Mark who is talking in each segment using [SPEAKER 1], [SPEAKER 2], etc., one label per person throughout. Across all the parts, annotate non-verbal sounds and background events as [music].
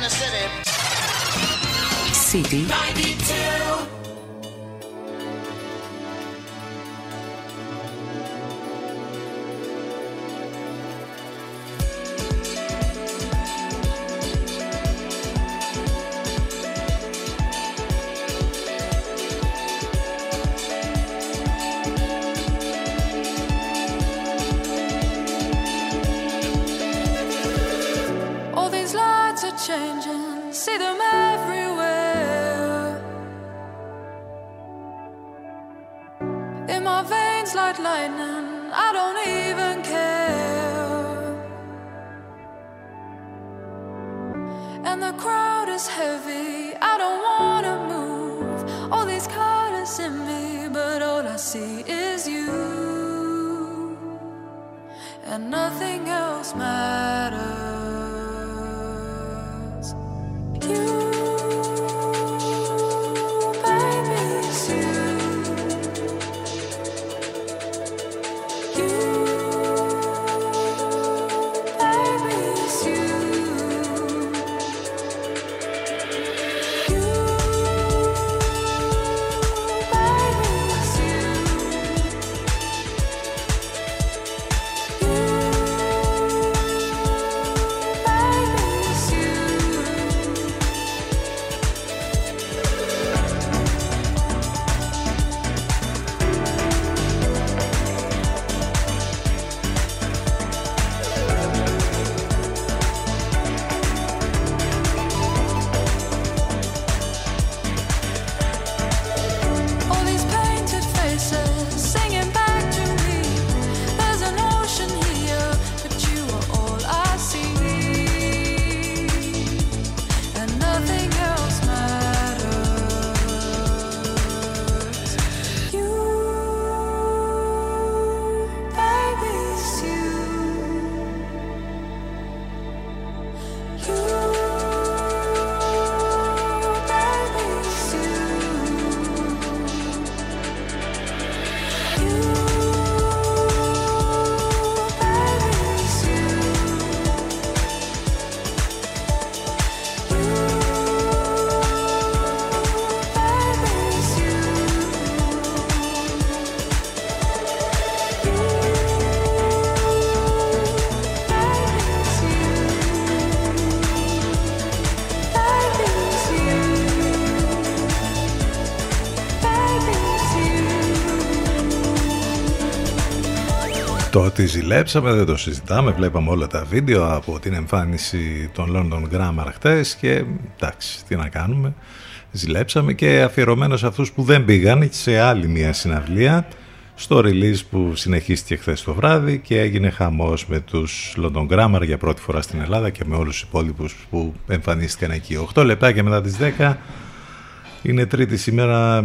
[SPEAKER 1] in the city.
[SPEAKER 2] City
[SPEAKER 1] 92.
[SPEAKER 3] Το ότι ζηλέψαμε δεν το συζητάμε, βλέπαμε όλα τα βίντεο από την εμφάνιση των London Grammar χτες και εντάξει, τι να κάνουμε. Ζηλέψαμε και αφιερωμένος σε αυτούς που δεν πήγαν σε άλλη μια συναυλία στο release που συνεχίστηκε χθες το βράδυ και έγινε χαμός με τους London Grammar για πρώτη φορά στην Ελλάδα και με όλους τους υπόλοιπους που εμφανίστηκαν εκεί. 8 λεπτά και μετά τις 10 είναι τρίτη σήμερα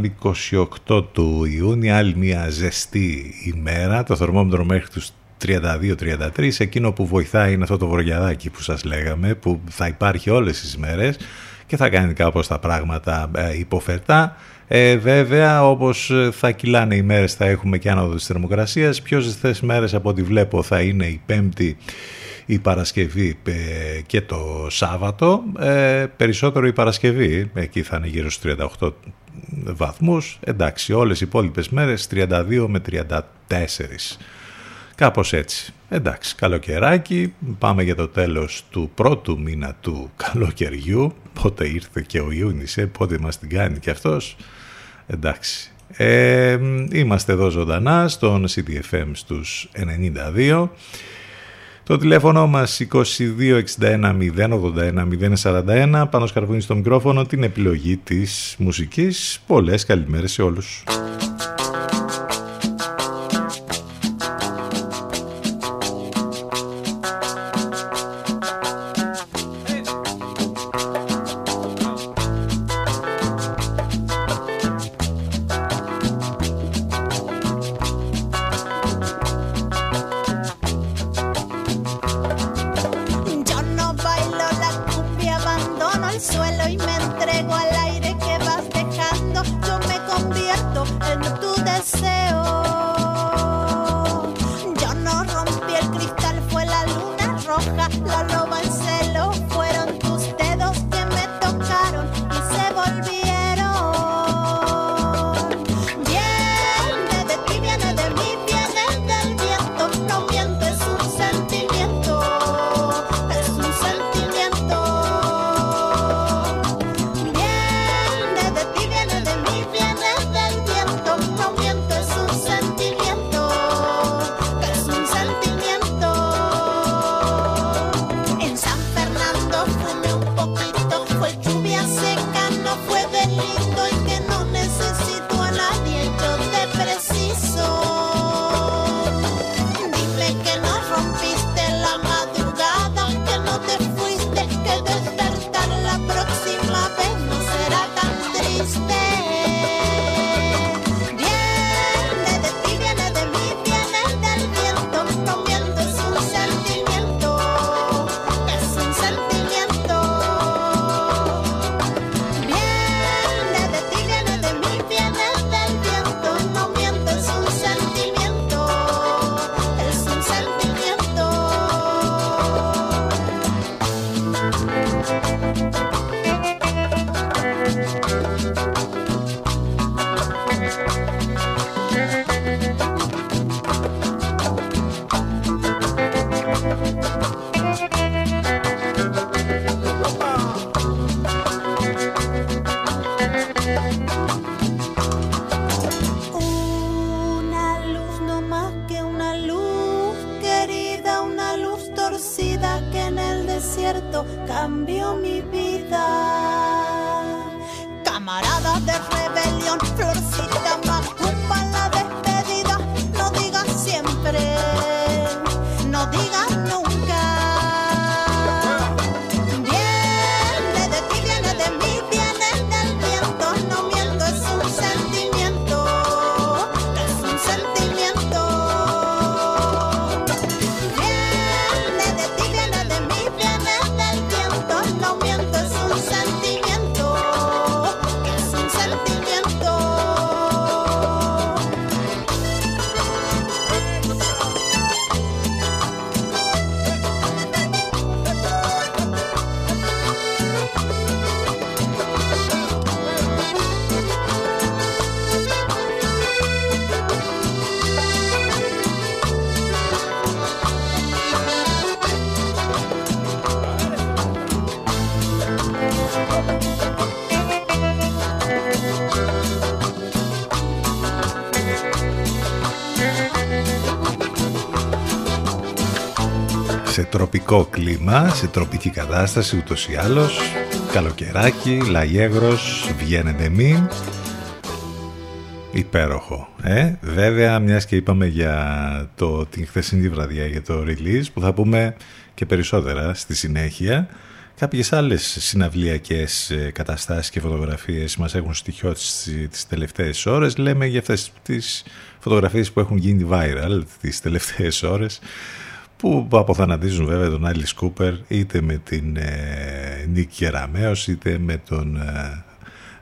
[SPEAKER 3] 28 του Ιούνιου, άλλη μια ζεστή ημέρα, το θερμόμετρο μέχρι τους 32-33, εκείνο που βοηθάει είναι αυτό το βρωγιαδάκι που σας λέγαμε, που θα υπάρχει όλες τις μέρες και θα κάνει κάπως τα πράγματα ε, υποφερτά. Ε, βέβαια, όπως θα κυλάνε οι μέρες θα έχουμε και άνοδο της θερμοκρασίας. Πιο ζεστές μέρες από ό,τι βλέπω θα είναι η Πέμπτη η Παρασκευή ε, και το Σάββατο. Ε, περισσότερο η Παρασκευή, εκεί θα είναι γύρω στους 38 βαθμούς. Εντάξει, όλες οι υπόλοιπες μέρες 32 με 34. Κάπως έτσι. Εντάξει, καλοκαιράκι, πάμε για το τέλος του πρώτου μήνα του καλοκαιριού. Πότε ήρθε και ο Ιούνις, ε, πότε μας την κάνει και αυτός. Εντάξει. Ε, είμαστε εδώ ζωντανά στον CDFM στους 92. Το τηλέφωνο μας 2261 081 041 πάνω σκαρβούνι στο μικρόφωνο την επιλογή της μουσικής. Πολλές καλημέρες σε όλους. Τροπικό κλίμα, σε τροπική κατάσταση ούτως ή άλλως. Καλοκαιράκι, λαγέγρος, βγαίνετε μη. Υπέροχο. Ε; Βέβαια, μιας και είπαμε για το, την χθεσινή βραδιά για το release, που θα πούμε και περισσότερα στη συνέχεια. Κάποιες άλλες συναυλιακές ε, καταστάσεις και φωτογραφίες μας έχουν στοιχειώσει τις τελευταίες ώρες. Λέμε για αυτές τις φωτογραφίες που έχουν γίνει viral τις τελευταίες ώρες που αποθανατίζουν βέβαια τον Άλλη Κούπερ είτε με την ε, Νίκη Κεραμέως είτε με τον ε,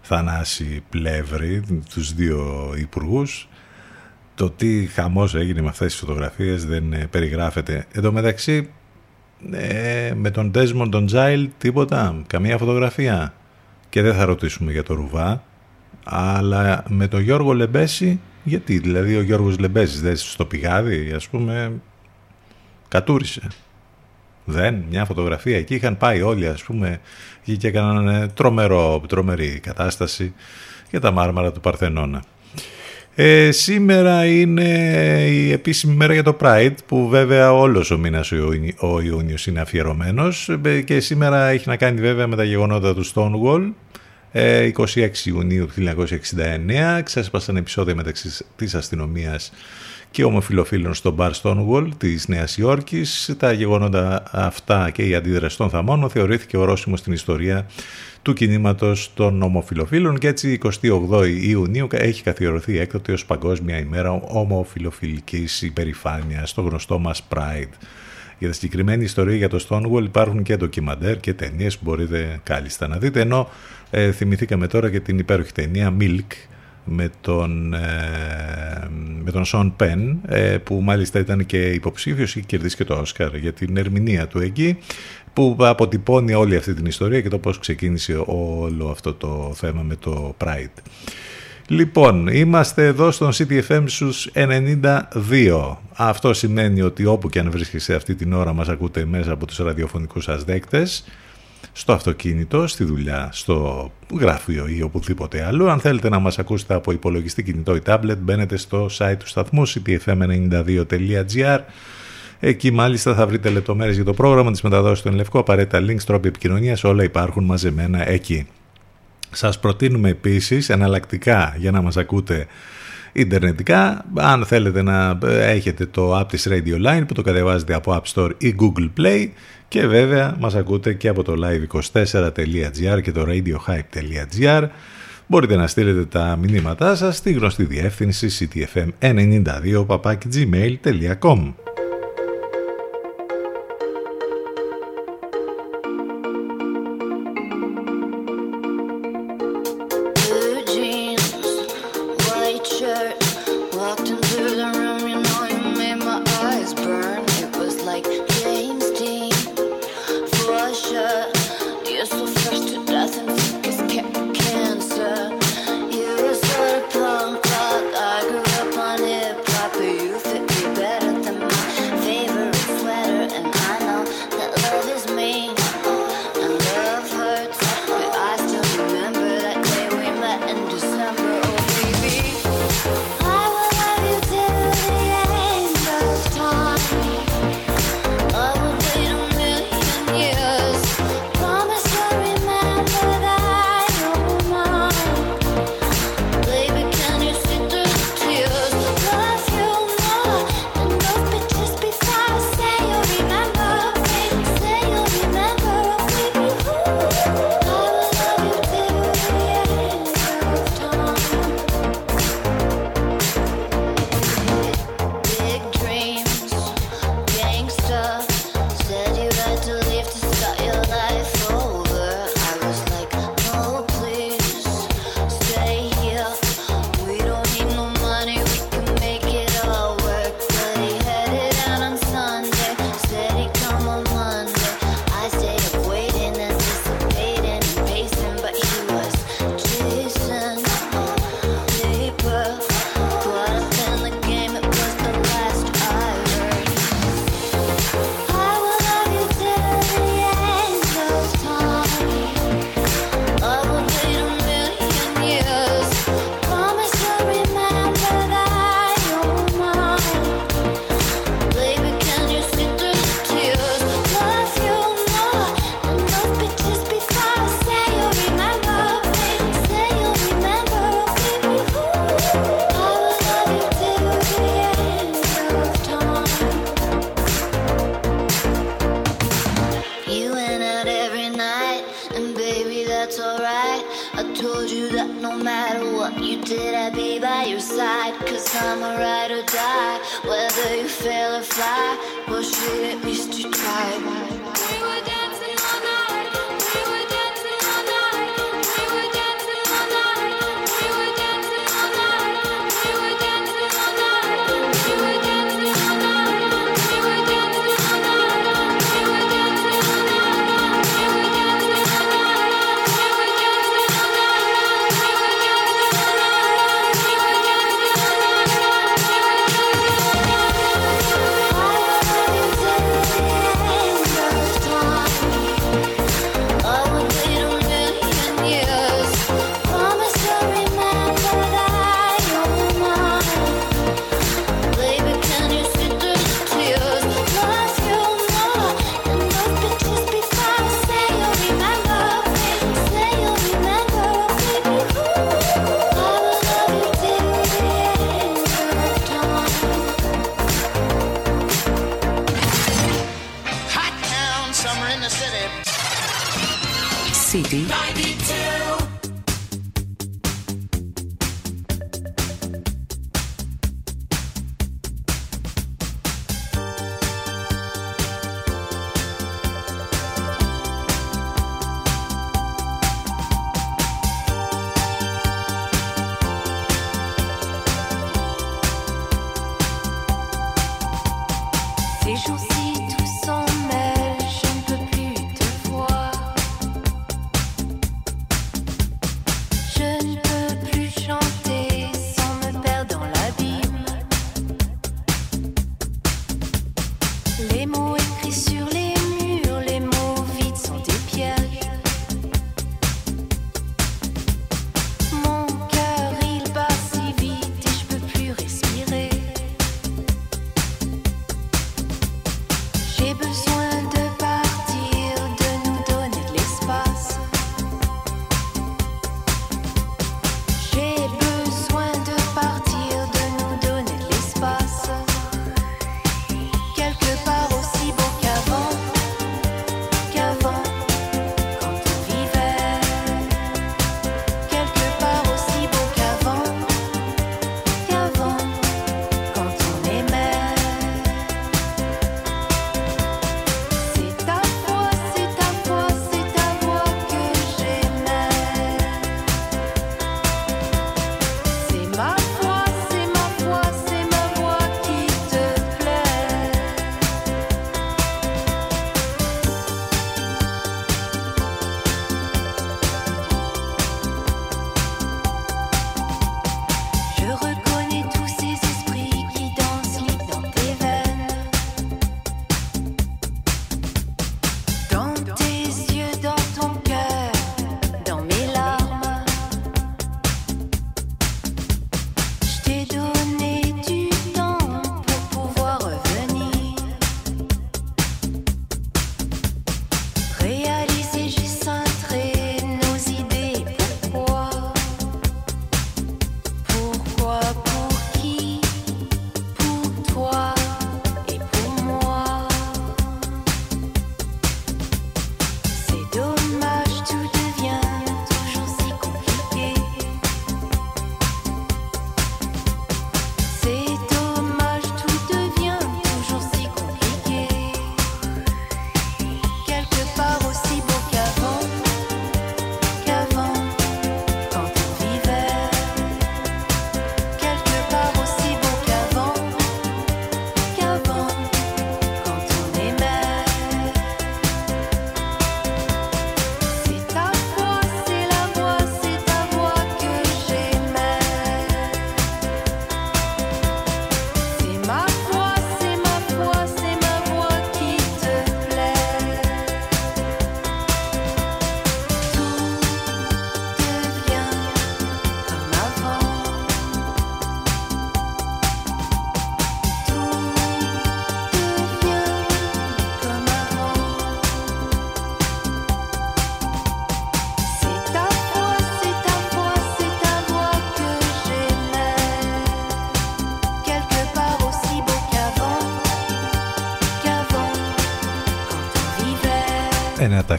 [SPEAKER 3] Θανάση Πλεύρη, τους δύο υπουργούς. Το τι χαμός έγινε με αυτές τις φωτογραφίες δεν ε, περιγράφεται. Εν τω μεταξύ ε, με τον Desmond τον Τζάιλ τίποτα, καμία φωτογραφία. Και δεν θα ρωτήσουμε για το Ρουβά, αλλά με τον Γιώργο Λεμπέση, γιατί δηλαδή ο Γιώργος Λεμπέσης δεν στο πηγάδι, ας πούμε, κατούρισε. Δεν, μια φωτογραφία. Εκεί είχαν πάει όλοι, ας πούμε, και έκαναν τρομερό, τρομερή κατάσταση για τα μάρμαρα του Παρθενώνα. Ε, σήμερα είναι η επίσημη μέρα για το Pride που βέβαια όλος ο μήνας ο Ιούνιος είναι αφιερωμένος ε, και σήμερα έχει να κάνει βέβαια με τα γεγονότα του Stonewall 26 ε, Ιουνίου του 1969 ξέσπασαν επεισόδια μεταξύ της αστυνομίας και ομοφιλοφίλων στο Bar Stonewall της Νέας Υόρκης. Τα γεγονότα αυτά και η αντίδραση των θαμώνων θεωρήθηκε ορόσημο στην ιστορία του κινήματος των ομοφιλοφίλων και έτσι 28 Ιουνίου έχει καθιερωθεί έκτοτε ως Παγκόσμια ημέρα ομοφιλοφιλικής υπερηφάνειας στο γνωστό μας Pride. Για τη συγκεκριμένη ιστορία για το Stonewall υπάρχουν και ντοκιμαντέρ και ταινίες που μπορείτε κάλλιστα να δείτε ενώ ε, θυμηθήκαμε τώρα και την υπέροχη ταινία Milk με τον, ε, με τον Σον Πεν ε, που μάλιστα ήταν και υποψήφιος και κερδίσει και το Όσκαρ για την ερμηνεία του εκεί που αποτυπώνει όλη αυτή την ιστορία και το πώς ξεκίνησε όλο αυτό το θέμα με το Pride. Λοιπόν, είμαστε εδώ στον CTFM στους 92. Αυτό σημαίνει ότι όπου και αν βρίσκεσαι αυτή την ώρα μας ακούτε μέσα από τους ραδιοφωνικούς σας δέκτες στο αυτοκίνητο, στη δουλειά, στο γραφείο ή οπουδήποτε άλλο. Αν θέλετε να μας ακούσετε από υπολογιστή κινητό ή tablet, μπαίνετε στο site του σταθμού ctfm92.gr Εκεί μάλιστα θα βρείτε λεπτομέρειες για το πρόγραμμα της μεταδόσης του Ενλευκό, απαραίτητα links, τρόποι επικοινωνίας, όλα υπάρχουν μαζεμένα εκεί. Σας προτείνουμε επίσης εναλλακτικά για να μας ακούτε Ιντερνετικά, αν θέλετε να έχετε το app της Radio Line που το κατεβάζετε από App Store ή Google Play και βέβαια μας ακούτε και από το live24.gr και το radiohype.gr Μπορείτε να στείλετε τα μηνύματά σας στη γνωστή διεύθυνση ctfm92
[SPEAKER 2] told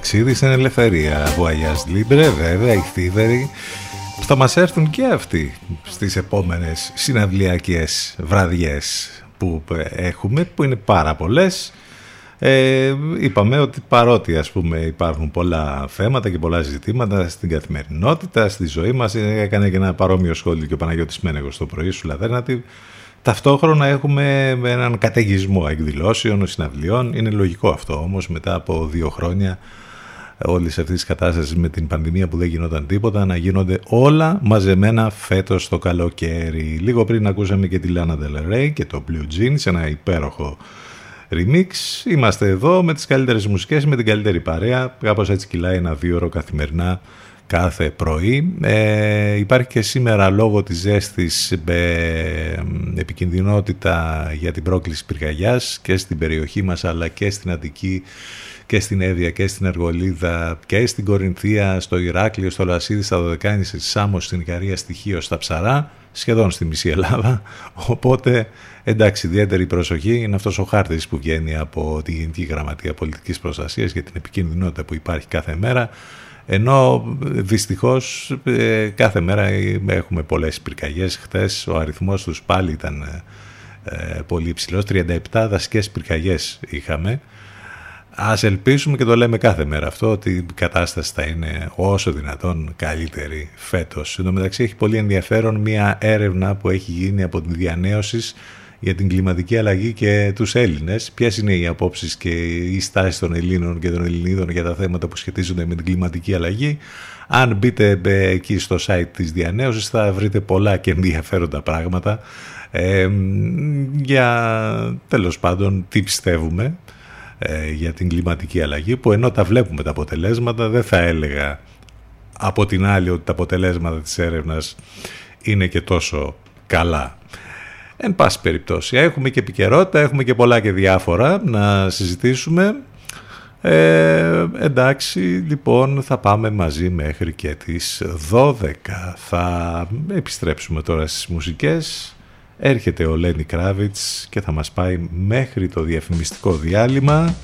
[SPEAKER 3] ταξίδι στην ελευθερία. Voyage Libre, βέβαια, η θύβερη θα μας έρθουν και αυτοί στις επόμενες συναυλιακές βραδιές που έχουμε, που είναι πάρα πολλές. Ε, είπαμε ότι παρότι ας πούμε υπάρχουν πολλά θέματα και πολλά ζητήματα στην καθημερινότητα, στη ζωή μας, έκανε και ένα παρόμοιο σχόλιο και ο Παναγιώτης Μένεγος το πρωί σου Λαδέρνατη, Ταυτόχρονα έχουμε έναν καταιγισμό εκδηλώσεων, συναυλιών. Είναι λογικό αυτό όμως μετά από δύο χρόνια όλης αυτής της κατάστασης με την πανδημία που δεν γινόταν τίποτα να γίνονται όλα μαζεμένα φέτος το καλοκαίρι. Λίγο πριν ακούσαμε και τη Lana Del Rey και το Blue Jeans, ένα υπέροχο remix. Είμαστε εδώ με τις καλύτερες μουσικές, με την καλύτερη παρέα. Κάπως έτσι κυλάει ένα δύο ώρο καθημερινά κάθε πρωί. Ε, υπάρχει και σήμερα λόγω της ζέστης ε, επικινδυνότητα για την πρόκληση πυρκαγιάς και στην περιοχή μας αλλά και στην Αττική και στην Εύβοια και στην Εργολίδα και στην Κορινθία, στο Ηράκλειο, στο Λασίδι, στα Δωδεκάνη, στη Σάμο, στην Ικαρία, στοιχείο στα Ψαρά, σχεδόν στη μισή Ελλάδα. Οπότε, εντάξει, ιδιαίτερη προσοχή είναι αυτός ο χάρτης που βγαίνει από τη Γενική Γραμματεία Πολιτικής Προστασίας για την επικίνδυνοτητα που υπάρχει κάθε μέρα. Ενώ δυστυχώς ε, κάθε μέρα έχουμε πολλές πυρκαγιές. Χτες ο αριθμός τους πάλι ήταν ε, πολύ υψηλός. 37 δασικές πυρκαγιές είχαμε. Ας ελπίσουμε και το λέμε κάθε μέρα αυτό ότι η κατάσταση θα είναι όσο δυνατόν καλύτερη φέτος. Εν τω μεταξύ έχει πολύ ενδιαφέρον μια έρευνα που έχει γίνει από την διανέωση για την κλιματική αλλαγή και τους Έλληνες. Ποιες είναι οι απόψεις και οι στάσεις των Ελλήνων και των Ελληνίδων για τα θέματα που σχετίζονται με την κλιματική αλλαγή; Αν μπείτε εκεί στο site της διανέωσης θα βρείτε πολλά και ενδιαφέροντα πράγματα ε, για τέλος πάντων τι πιστεύουμε ε, για την κλιματική αλλαγή που ενώ τα βλέπουμε τα αποτελέσματα δεν θα έλεγα από την άλλη ότι τα αποτελέσματα της έρευνας είναι και τόσο καλά. Εν πάση περιπτώσει, έχουμε και επικαιρότητα, έχουμε και πολλά και διάφορα να συζητήσουμε. Ε, εντάξει, λοιπόν, θα πάμε μαζί μέχρι και τις 12. Θα επιστρέψουμε τώρα στις μουσικές. Έρχεται ο Λένι Κράβιτς και θα μας πάει μέχρι το διαφημιστικό διάλειμμα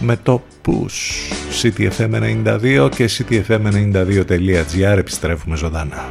[SPEAKER 3] με το Push CTFM92 και CTFM92.gr επιστρέφουμε ζωντανά.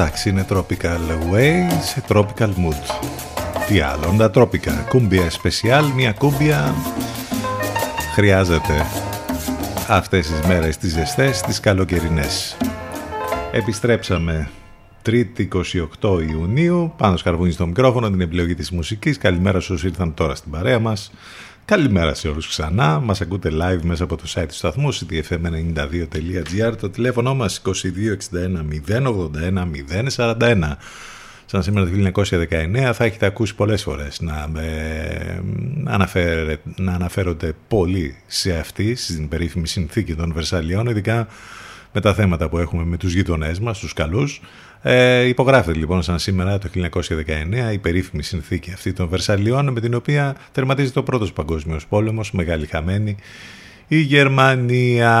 [SPEAKER 3] Εντάξει, είναι tropical way σε tropical mood. Τι άλλο, τα τρόπικα. Κούμπια σπεσιάλ, μια κούμπια χρειάζεται αυτές τις μέρες τις ζεστές, τις καλοκαιρινές. Επιστρέψαμε 3η 28 Ιουνίου, πάνω σκαρβούνι στο μικρόφωνο, την επιλογή της μουσικής. Καλημέρα σε όσους ήρθαν τώρα στην παρέα μας. Καλημέρα σε όλους ξανά. Μας ακούτε live μέσα από το site του σταθμού ctfm92.gr Το τηλέφωνο μας 2261 081 041. Σαν σήμερα το 1919 θα έχετε ακούσει πολλές φορές να, να αναφέρονται πολύ σε αυτή, στην περίφημη συνθήκη των Βερσαλιών, ειδικά με τα θέματα που έχουμε με τους γειτονές μας, τους καλούς. Ε, υπογράφεται λοιπόν σαν σήμερα το 1919 η περίφημη συνθήκη αυτή των Βερσαλιών με την οποία τερματίζεται ο πρώτος παγκόσμιος πόλεμος, μεγάλη χαμένη. Η Γερμανία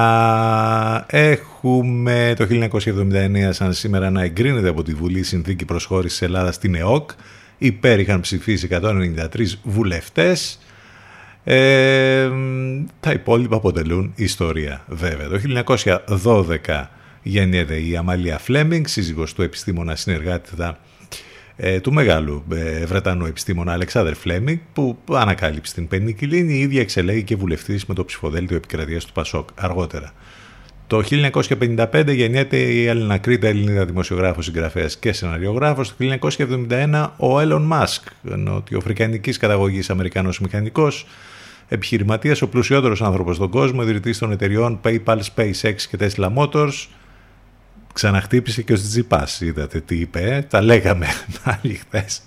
[SPEAKER 3] έχουμε το 1979 σαν σήμερα να εγκρίνεται από τη Βουλή συνθήκη προσχώρησης Ελλάδας στην ΕΟΚ. Υπέρ είχαν ψηφίσει 193 βουλευτές. Ε, τα υπόλοιπα αποτελούν ιστορία βέβαια. Το 1912 γεννιέται η Αμαλία Φλέμινγκ, σύζυγος του επιστήμονα συνεργάτητα ε, του μεγάλου ε, Βρετανού επιστήμονα Αλεξάνδρ Φλέμινγκ που ανακάλυψε την πενικυλίνη, η ίδια εξελέγει και βουλευτής με το ψηφοδέλτιο επικρατείας του Πασόκ αργότερα. Το 1955 γεννιέται η Έλληνα Κρήτα, Ελληνίδα δημοσιογράφος, συγγραφέας και σεναριογράφος. Το 1971 ο Έλλον Μάσκ, νοτιοαφρικανικής καταγωγής Αμερικανός μηχανικός, επιχειρηματίας, ο πλουσιότερος άνθρωπος στον κόσμο, ιδρυτής των εταιριών PayPal, SpaceX και Tesla Motors, ξαναχτύπησε και ο Τζιπάς, είδατε τι είπε, τα λέγαμε [laughs] πάλι χθες.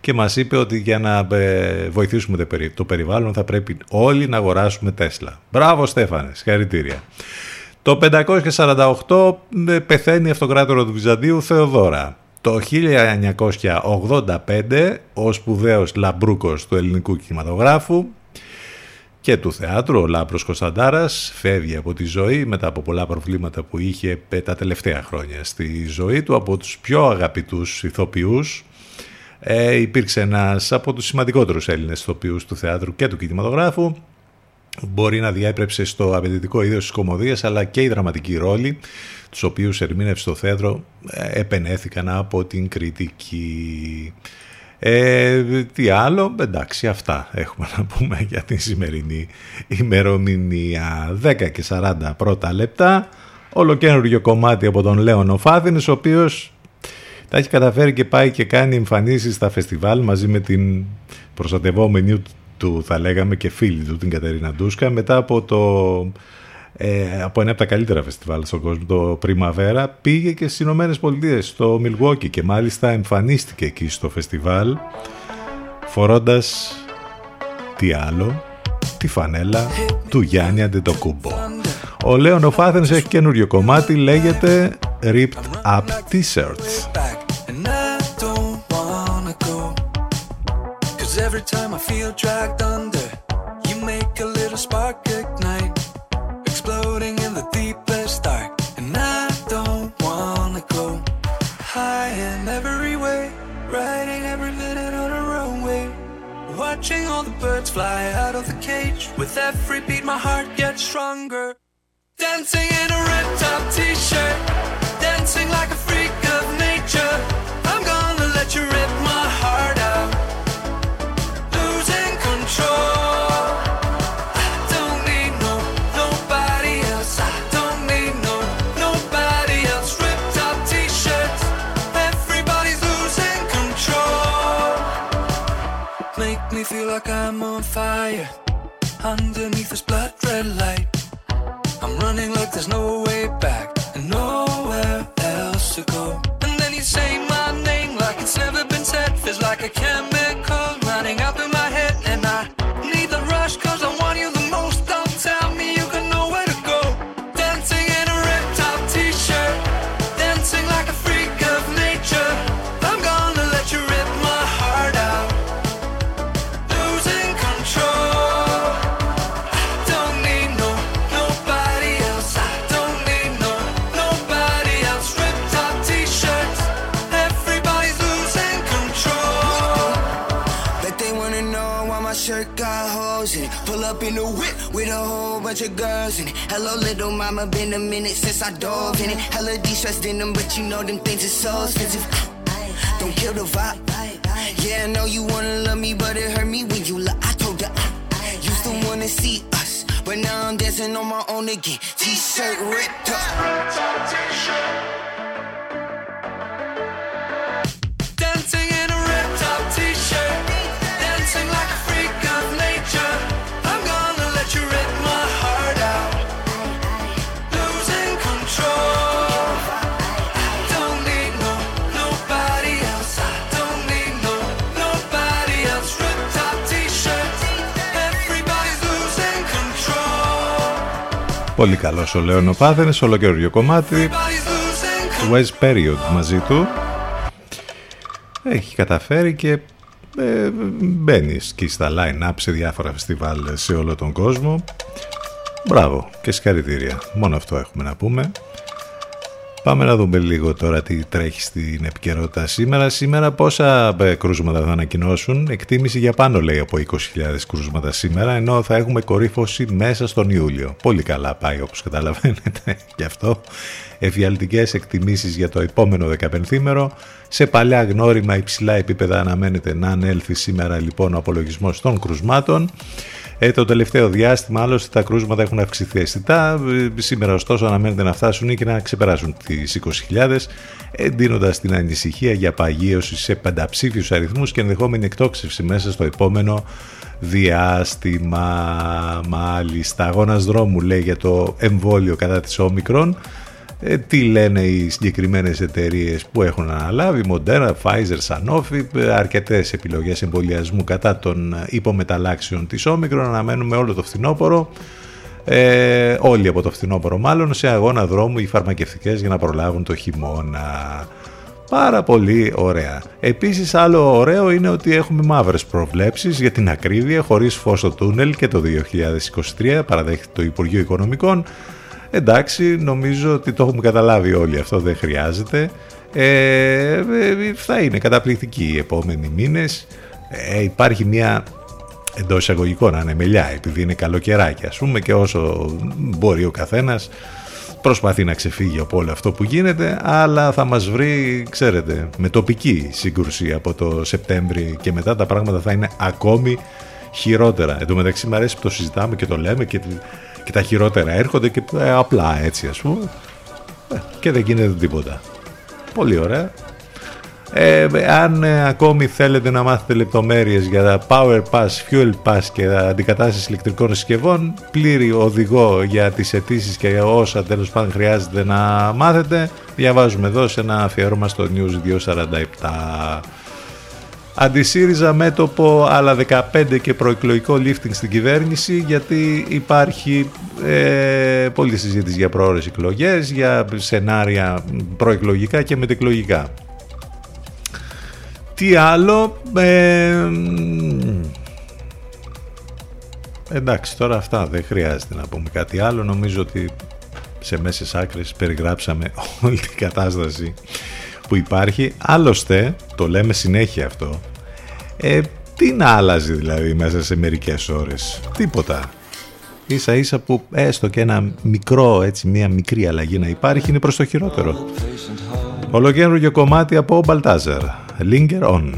[SPEAKER 3] Και μας είπε ότι για να ε, βοηθήσουμε το περιβάλλον θα πρέπει όλοι να αγοράσουμε Τέσλα. Μπράβο Στέφανε, συγχαρητήρια. Το 548 ε, πεθαίνει η αυτοκράτορα του Βυζαντίου Θεοδώρα. Το 1985 ο σπουδαίος λαμπρούκος του ελληνικού κινηματογράφου και του θεάτρου, ο Λάμπρος Κωνσταντάρας φεύγει από τη ζωή μετά από πολλά προβλήματα που είχε τα τελευταία χρόνια στη ζωή του από τους πιο αγαπητούς ηθοποιούς. Ε, υπήρξε ένας από τους σημαντικότερους Έλληνες ηθοποιούς του θεάτρου και του κινηματογράφου. Μπορεί να διέπρεψε στο απαιτητικό είδος της κομμωδίας αλλά και οι δραματικοί ρόλοι τους οποίους ερμήνευσε στο θέατρο ε, επενέθηκαν από την κριτική. Ε, τι άλλο, εντάξει αυτά έχουμε να πούμε για την σημερινή ημερομηνία. 10 και 40 πρώτα λεπτά. Ολοκένουργιο κομμάτι από τον Λέων Φάθινης ο οποίος τα έχει καταφέρει και πάει και κάνει εμφανίσεις στα φεστιβάλ μαζί με την προστατευόμενη του θα λέγαμε και φίλη του την Κατερίνα Ντούσκα μετά από το ε, από ένα από τα καλύτερα φεστιβάλ στον κόσμο, το Primavera, πήγε και στις Ηνωμένες Πολιτείες, στο Milwaukee και μάλιστα εμφανίστηκε εκεί στο φεστιβάλ φορώντας τι άλλο, τη φανέλα του Γιάννη Αντετοκούμπο. Ο Λέων ο έχει καινούριο κομμάτι, λέγεται Ripped Up T-shirts. Every time I feel dragged under, you make a little spark ignite. The deepest dark. And I don't wanna go high in every way, riding every minute on a runway. Watching all the birds fly out of the cage. With every beat, my heart gets stronger. Dancing in a ripped up t shirt, dancing like a freak of nature. I'm gonna let you rip my
[SPEAKER 4] bunch of girls in it. Hello, little mama, been a minute since I dove in it. Hella de-stressed in them, but you know them things are so expensive. Don't kill the vibe. Yeah, I know you wanna love me, but it hurt me when you look. I told you I used to wanna see us, but now I'm dancing on my own again. T-shirt
[SPEAKER 2] ripped up. Dancing
[SPEAKER 3] Πολύ καλός ο Λέων Πάθενες, ολοκαίριο κομμάτι.
[SPEAKER 2] Everybody's losing
[SPEAKER 3] West Period μαζί του. Έχει καταφέρει και ε, μπαίνει και στα line-up σε διάφορα φεστιβάλ σε όλο τον κόσμο. Μπράβο και συγχαρητήρια. Μόνο αυτό έχουμε να πούμε. Πάμε να δούμε λίγο τώρα τι τρέχει στην επικαιρότητα σήμερα. Σήμερα πόσα ε, κρούσματα θα ανακοινώσουν; Εκτίμηση για πάνω λέει από 20.000 κρούσματα σήμερα, ενώ θα έχουμε κορύφωση μέσα στον Ιούλιο. Πολύ καλά πάει όπως καταλαβαίνετε γι' αυτό. Εφιαλτικές εκτιμήσεις για το επόμενο 15 Σε παλιά γνώριμα υψηλά επίπεδα αναμένεται να ανέλθει σήμερα λοιπόν ο απολογισμός των κρουσμάτων. Ε, το τελευταίο διάστημα άλλωστε τα κρούσματα έχουν αυξηθεί αισθητά. Ε, σήμερα ωστόσο αναμένεται να φτάσουν και να ξεπεράσουν τις 20.000 εντείνοντας την ανησυχία για παγίωση σε πενταψήφιους αριθμούς και ενδεχόμενη εκτόξευση μέσα στο επόμενο διάστημα. Μάλιστα, αγώνας δρόμου λέει για το εμβόλιο κατά της όμικρον ε, τι λένε οι συγκεκριμένες εταιρείες που έχουν αναλάβει, Moderna, Pfizer, Sanofi, ε, αρκετές επιλογές εμβολιασμού κατά των υπομεταλλάξεων της Όμικρον, αναμένουμε όλο το φθινόπωρο, ε, όλοι από το φθινόπωρο μάλλον, σε αγώνα δρόμου οι φαρμακευτικές για να προλάβουν το χειμώνα. Πάρα πολύ ωραία. Επίσης άλλο ωραίο είναι ότι έχουμε μαύρες προβλέψεις για την ακρίβεια χωρίς φως στο τούνελ και το 2023 παραδέχεται το Υπουργείο Οικονομικών Εντάξει, νομίζω ότι το έχουμε καταλάβει όλοι αυτό, δεν χρειάζεται. Ε, ε θα είναι καταπληκτικοί οι επόμενοι μήνες. Ε, υπάρχει μια εντός εισαγωγικών ανεμελιά, επειδή είναι καλοκαιράκι ας πούμε και όσο μπορεί ο καθένας προσπαθεί να ξεφύγει από όλο αυτό που γίνεται, αλλά θα μας βρει, ξέρετε, με τοπική σύγκρουση από το Σεπτέμβρη και μετά τα πράγματα θα είναι ακόμη χειρότερα. Εν τω μεταξύ μου αρέσει που το συζητάμε και το λέμε και και τα χειρότερα έρχονται και ε, απλά έτσι ας πούμε ε, και δεν γίνεται τίποτα. Πολύ ωραία. Ε, αν ε, ακόμη θέλετε να μάθετε λεπτομέρειες για τα Power Pass, Fuel Pass και αντικατάσταση ηλεκτρικών συσκευών, πλήρη οδηγό για τις αιτήσεις και για όσα τέλος πάντων χρειάζεται να μάθετε, διαβάζουμε εδώ σε ένα αφιέρωμα στο News 247. Αντισύριζα μέτωπο άλλα 15 και προεκλογικό lifting στην κυβέρνηση γιατί υπάρχει ε, πολλή συζήτηση για προώρες εκλογές, για σενάρια προεκλογικά και μετεκλογικά. Τι άλλο... Ε, εντάξει τώρα αυτά δεν χρειάζεται να πούμε κάτι άλλο νομίζω ότι σε μέσες άκρες περιγράψαμε [laughs] όλη την κατάσταση που υπάρχει. Άλλωστε, το λέμε συνέχεια αυτό, ε, τι να άλλαζε δηλαδή μέσα σε μερικές ώρες; Τίποτα. Ίσα ίσα που έστω και ένα μικρό, έτσι, μια μικρή αλλαγή να υπάρχει είναι προς το χειρότερο. Ολοκένουργιο κομμάτι από Μπαλτάζερ. Linger on.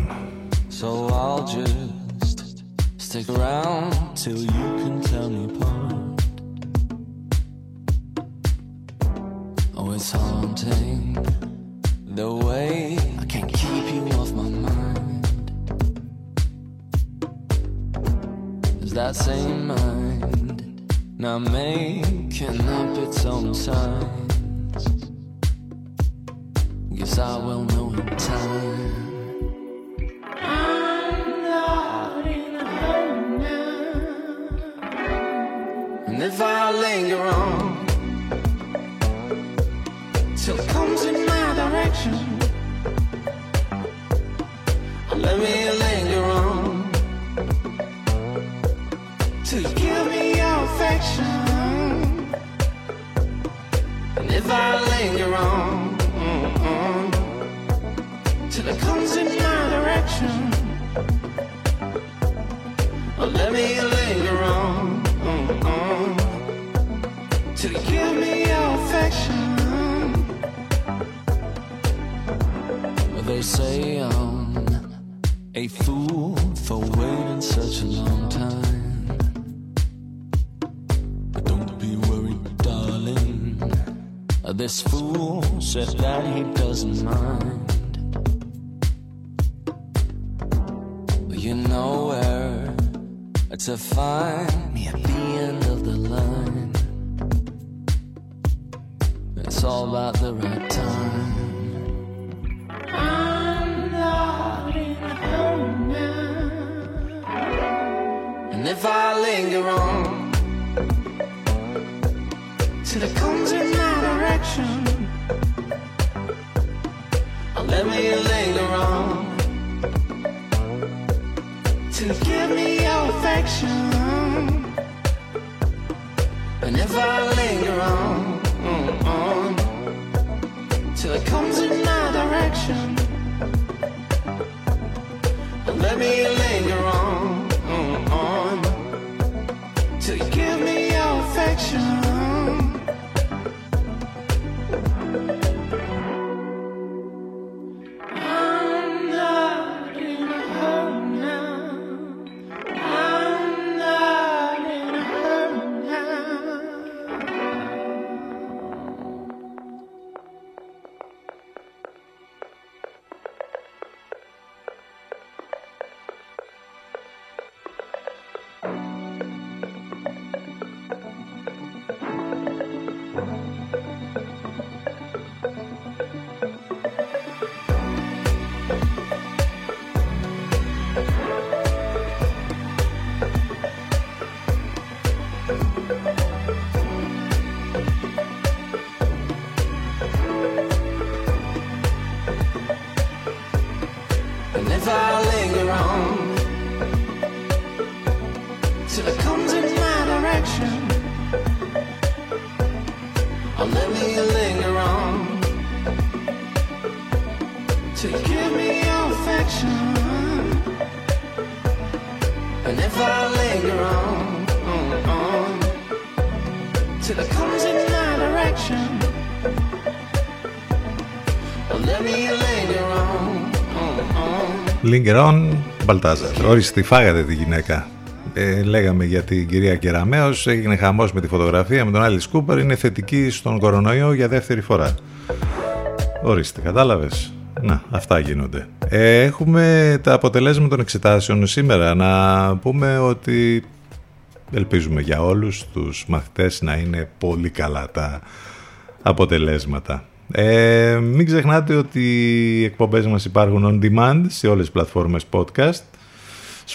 [SPEAKER 3] So I'll just stick around till you can tell me apart. Oh, it's haunting the way I can't keep you off my mind. Is that same mind now making up its own signs? Guess I will know in time. I'm not in a home now. And if I linger on till it comes in my let me linger on till you give me your affection. And if I linger on till it comes in my direction, let me linger on mm-mm, till you give me your affection. They say I'm a fool for waiting such a long time. But don't be worried, darling. This fool said that he doesn't mind. You know where to find me at the end of the line. It's all about the right time. If I linger on. Till it comes in my direction, oh, let me linger on. Till you give me your affection.
[SPEAKER 2] And if I linger on, on. Till it comes in my direction, and let me linger on, on. Linger
[SPEAKER 3] Μπαλτάζαρ. Ορίστε, φάγατε τη γυναίκα. Ε, λέγαμε για την κυρία Κεραμέως, έγινε χαμός με τη φωτογραφία με τον Άλλη Κούπερ, είναι θετική στον κορονοϊό για δεύτερη φορά. Ορίστε, κατάλαβες; Να, αυτά γίνονται. Ε, έχουμε τα αποτελέσματα των εξετάσεων σήμερα. Να πούμε ότι ελπίζουμε για όλους τους μαθητές να είναι πολύ καλά τα αποτελέσματα. Ε, μην ξεχνάτε ότι οι εκπομπές μας υπάρχουν on demand σε όλες τις πλατφόρμες podcast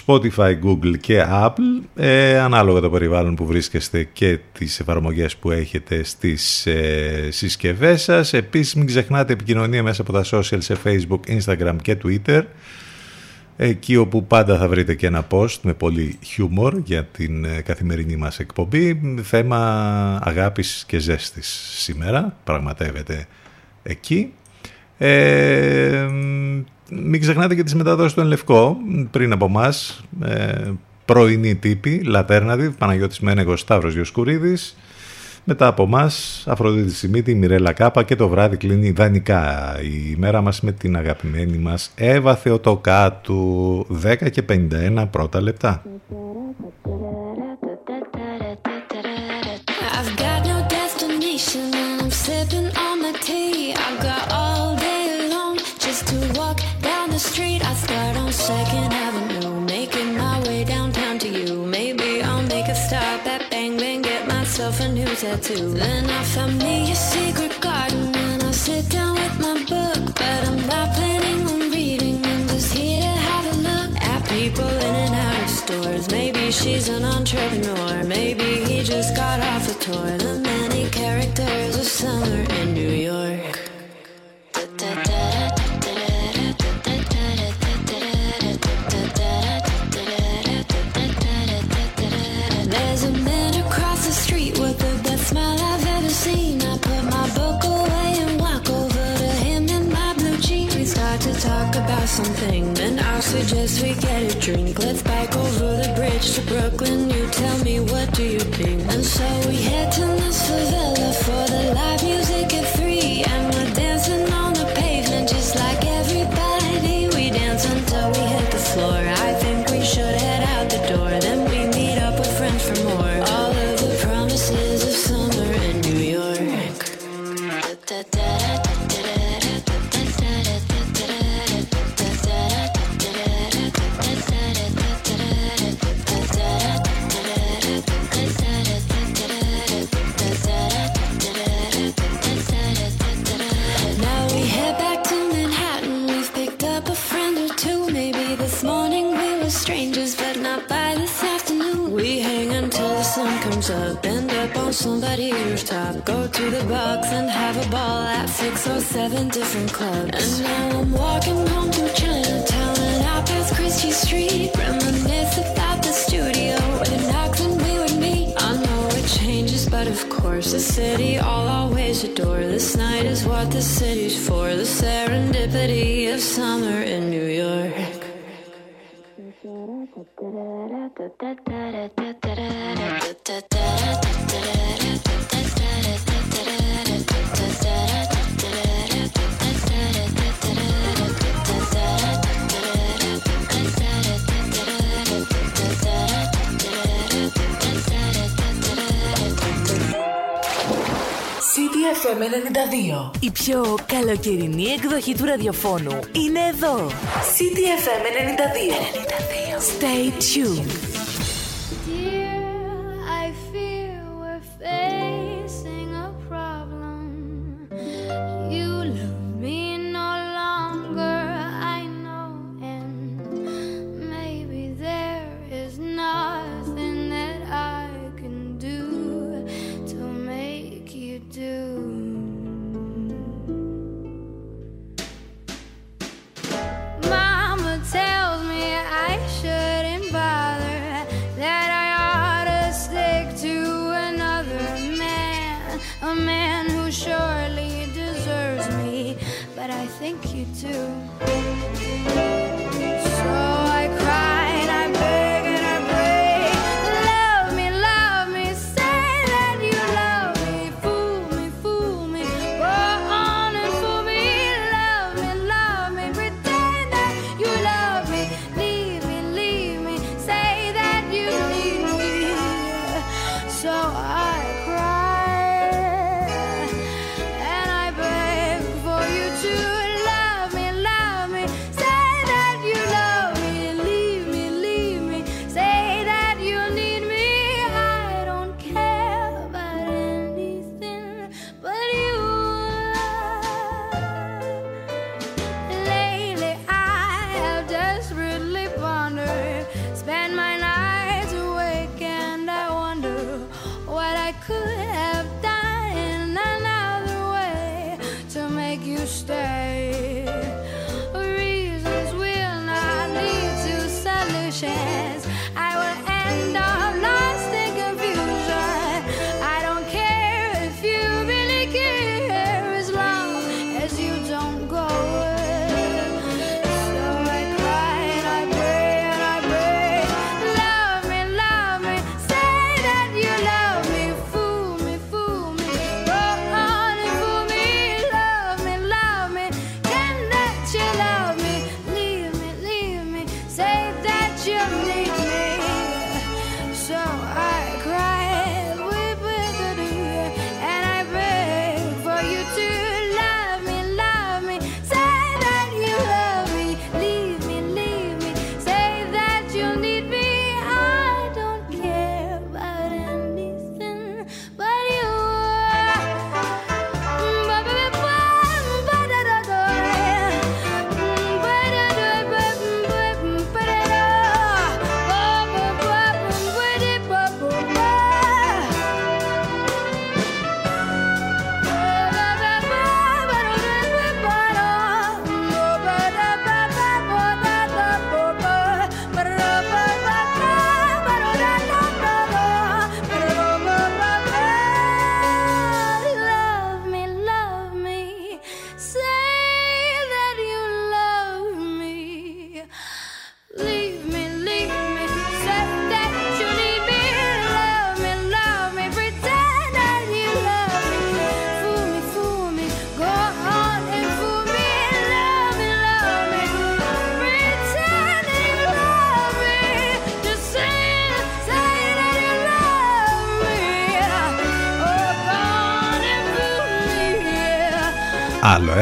[SPEAKER 3] Spotify, Google και Apple. Ε, ανάλογα το περιβάλλον που βρίσκεστε και τις εφαρμογές που έχετε στις ε, συσκευές σας. Επίσης μην ξεχνάτε επικοινωνία μέσα από τα social σε Facebook, Instagram και Twitter εκεί όπου πάντα θα βρείτε και ένα post με πολύ χιούμορ για την ε, καθημερινή μας εκπομπή. Θέμα αγάπης και ζέστης σήμερα. Πραγματεύεται εκεί ε, μην ξεχνάτε και τις μεταδόσεις του Λευκό πριν από εμάς. Ε, πρωινή τύπη, Λατέρναδη, Παναγιώτης Μένεγος, Σταύρος Διοσκουρίδης. Μετά από εμάς, Αφροδίτη Σιμίτη, Μιρέλα Κάπα και το βράδυ κλείνει ιδανικά η ημέρα μας με την αγαπημένη μας Εύα Θεοτοκάτου 10 και 51 πρώτα λεπτά.
[SPEAKER 5] I've got no destination and I'm sipping I've got all day long just to walk down the street. I start on Second Avenue, making my way downtown to you. Maybe I'll make a stop at Bang Bang, get myself a new tattoo. Then I found me a secret garden and I sit down with my book, but I'm not planning on reading. I'm just here to have a look at people in and out of stores. Maybe she's an entrepreneur. Maybe he just got off a tour. The many characters of summer in New York. Something, then I suggest we get a drink. Let's bike over the bridge to Brooklyn. up on somebody rooftop. Go to the box and have a ball at six or seven different clubs. And now I'm walking home to Chinatown and I pass Christie Street. Reminisce about the studio where the knocks and we would meet. I know it changes, but
[SPEAKER 6] of course, the city I'll always adore. This night is what the city's for. The serendipity of summer in New York. da da da da da da da da da da da CTFM 92. Η πιο καλοκαιρινή εκδοχή του ραδιοφώνου είναι εδώ. CTFM 92. 92. Stay
[SPEAKER 7] tuned.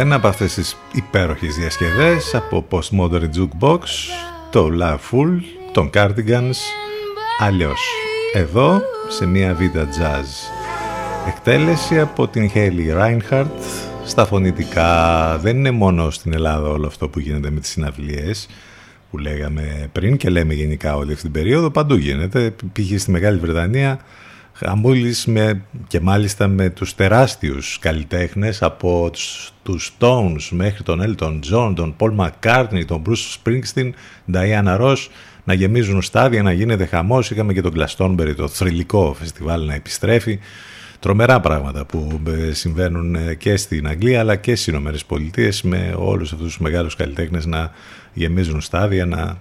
[SPEAKER 7] ένα από αυτές τις υπέροχες διασκευές από Postmodern Jukebox, το λάφουλ, τον των Cardigans, αλλιώς εδώ σε μια βίντεο jazz. Εκτέλεση από την Haley Reinhardt στα φωνητικά. Δεν είναι μόνο στην Ελλάδα όλο αυτό που γίνεται με τις συναυλίες που λέγαμε πριν και λέμε γενικά όλη αυτή την περίοδο, παντού γίνεται. Πήγε στη Μεγάλη Βρετανία Χαμούλης με, και μάλιστα με τους τεράστιους καλλιτέχνες από τους Stones μέχρι τον Elton Τζόν, τον Paul McCartney, τον Bruce Springsteen, Diana Ross να γεμίζουν στάδια, να γίνεται χαμός. Είχαμε και τον Glastonbury, το θρηλυκό φεστιβάλ να επιστρέφει. Τρομερά πράγματα που ε, συμβαίνουν ε, και στην Αγγλία αλλά και στις Ηνωμένες Πολιτείες με όλους αυτούς τους μεγάλους καλλιτέχνες να γεμίζουν στάδια, να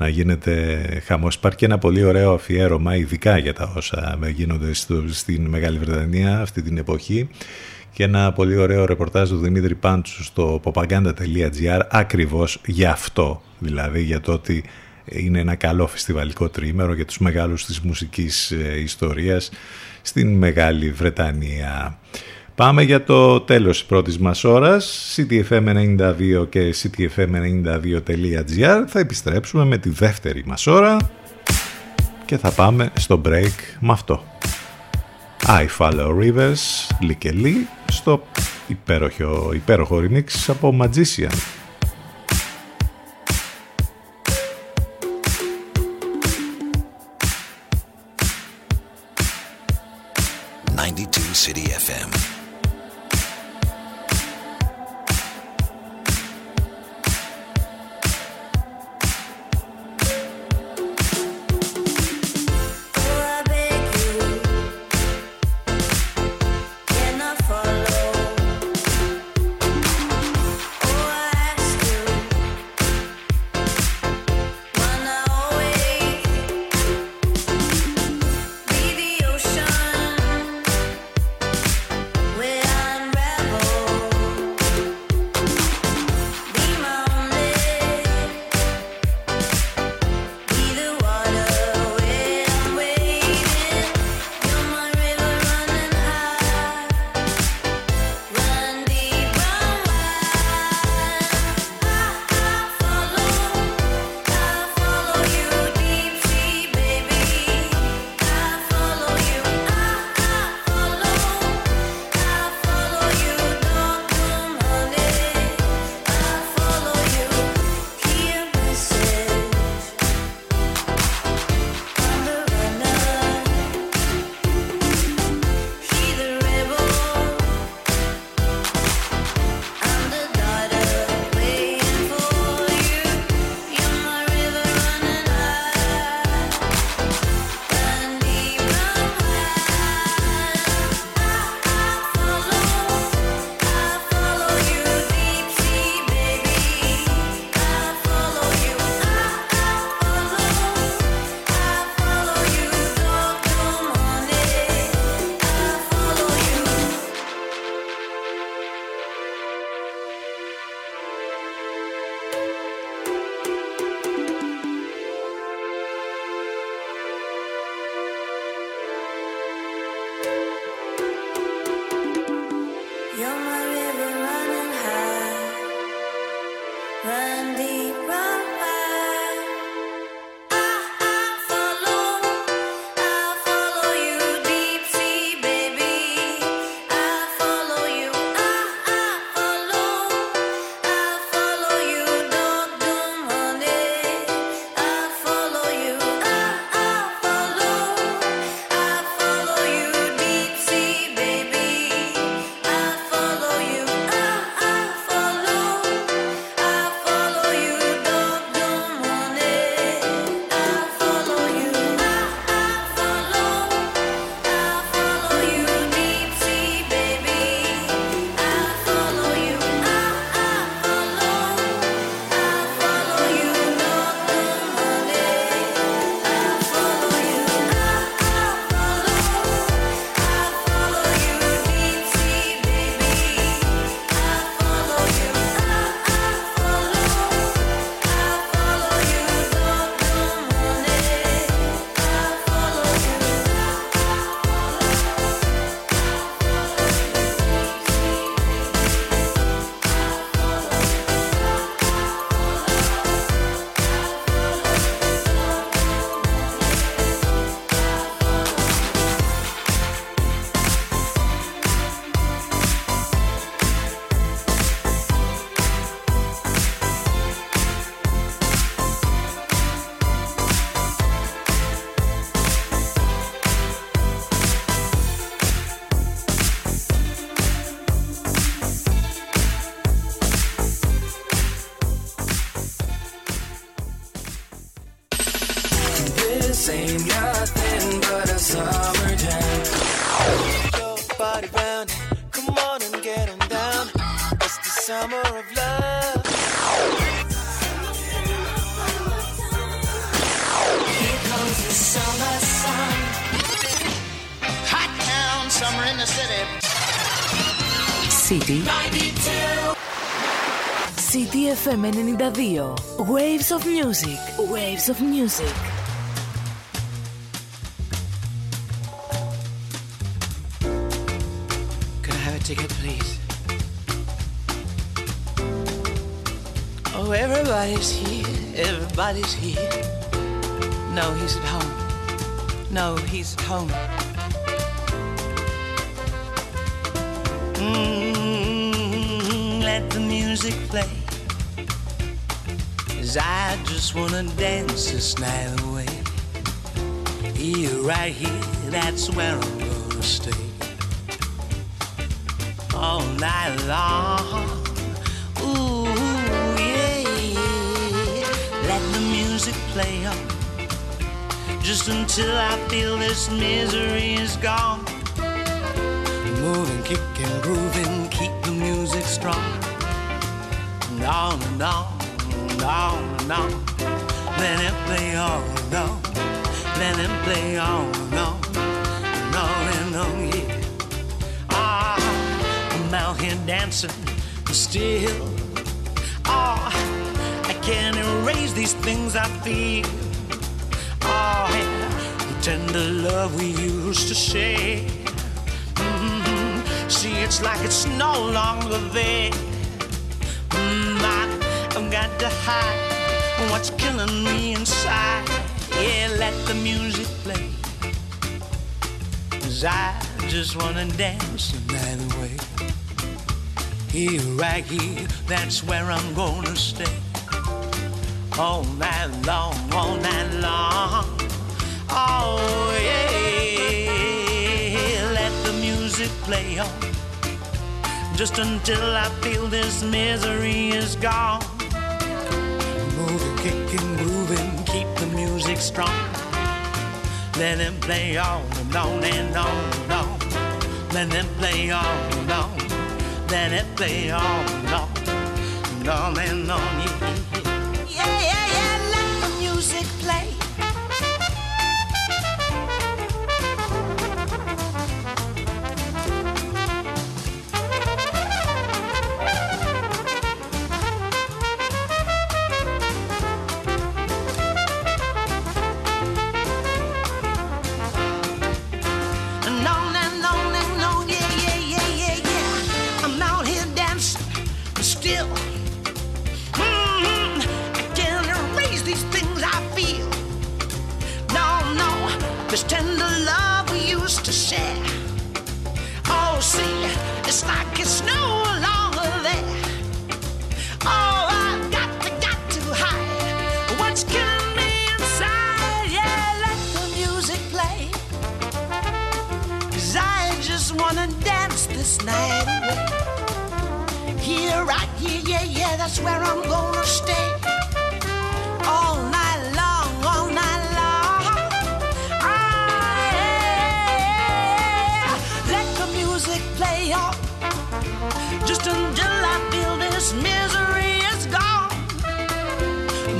[SPEAKER 3] να γίνεται χαμός. Υπάρχει και ένα πολύ ωραίο αφιέρωμα, ειδικά για τα όσα γίνονται στο, στην Μεγάλη Βρετανία αυτή την εποχή και ένα πολύ ωραίο ρεπορτάζ του Δημήτρη Πάντσου στο popaganda.gr ακριβώς για αυτό, δηλαδή για το ότι είναι ένα καλό φεστιβαλικό τρίμερο για τους μεγάλους της μουσικής ε, ιστορίας στην Μεγάλη Βρετανία. Πάμε για το τέλος της πρώτης μας ώρας, ctfm92 και ctfm92.gr. Θα επιστρέψουμε με τη δεύτερη μας ώρα και θα πάμε στο break με αυτό. I Follow Rivers, Λικελή, στο υπέροχο, υπέροχο remix από Magician.
[SPEAKER 6] 92 City FM.
[SPEAKER 8] this ain't nothing but a summer jam. Your body round, come on and get on down. It's the summer of love. Here comes the summer sun. Hot town, summer in the city.
[SPEAKER 9] City. 92. CTFM 92. Waves of music. Waves of music.
[SPEAKER 10] Everybody's here. Everybody's here. No, he's at home. No, he's at home. Mm, let the music play. Cause I just wanna dance this night away. Here, right here, that's where I'm gonna stay. All night long. Music play. Just until I feel this misery is gone. Moving, kicking, grooving, keep the music strong. And on and on, and on and on. Let it play on and on. Let it play on and on. And on and on, yeah. Ah, I'm out here dancing, still. These things I feel. Oh, yeah, the tender love we used to share. Mhm. See, it's like it's no longer there. Mm, I, I've got to hide what's killing me inside. Yeah, let the music play. Cause I just wanna dance the night away. Here, right here, that's where I'm gonna stay. All night long, all night long. Oh, yeah. Let the music play on. Just until I feel this misery is gone. Moving, kicking, grooving, keep the music strong. Let it play on and on and on and on. Let it play on and on. Let it play on and on and on and on. Here, yeah, yeah, that's where I'm gonna stay. All night long, all night long. Ah, yeah. Let the music play on. Just until I feel this misery is gone.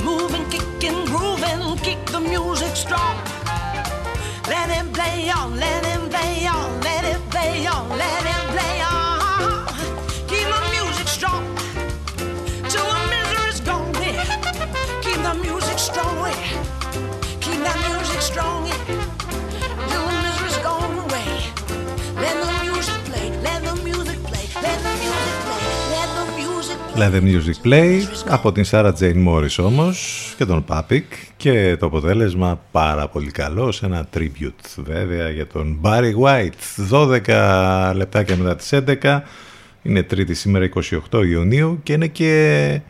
[SPEAKER 10] Moving, kicking, grooving, keep the music strong. Let him play on, let him Let the Music Play
[SPEAKER 3] από την Sarah Jane Morris όμως και τον Papik και το αποτέλεσμα πάρα πολύ καλό σε ένα tribute βέβαια για τον Barry White. 12 λεπτάκια μετά τις 11 είναι τρίτη σήμερα 28 Ιουνίου και είναι και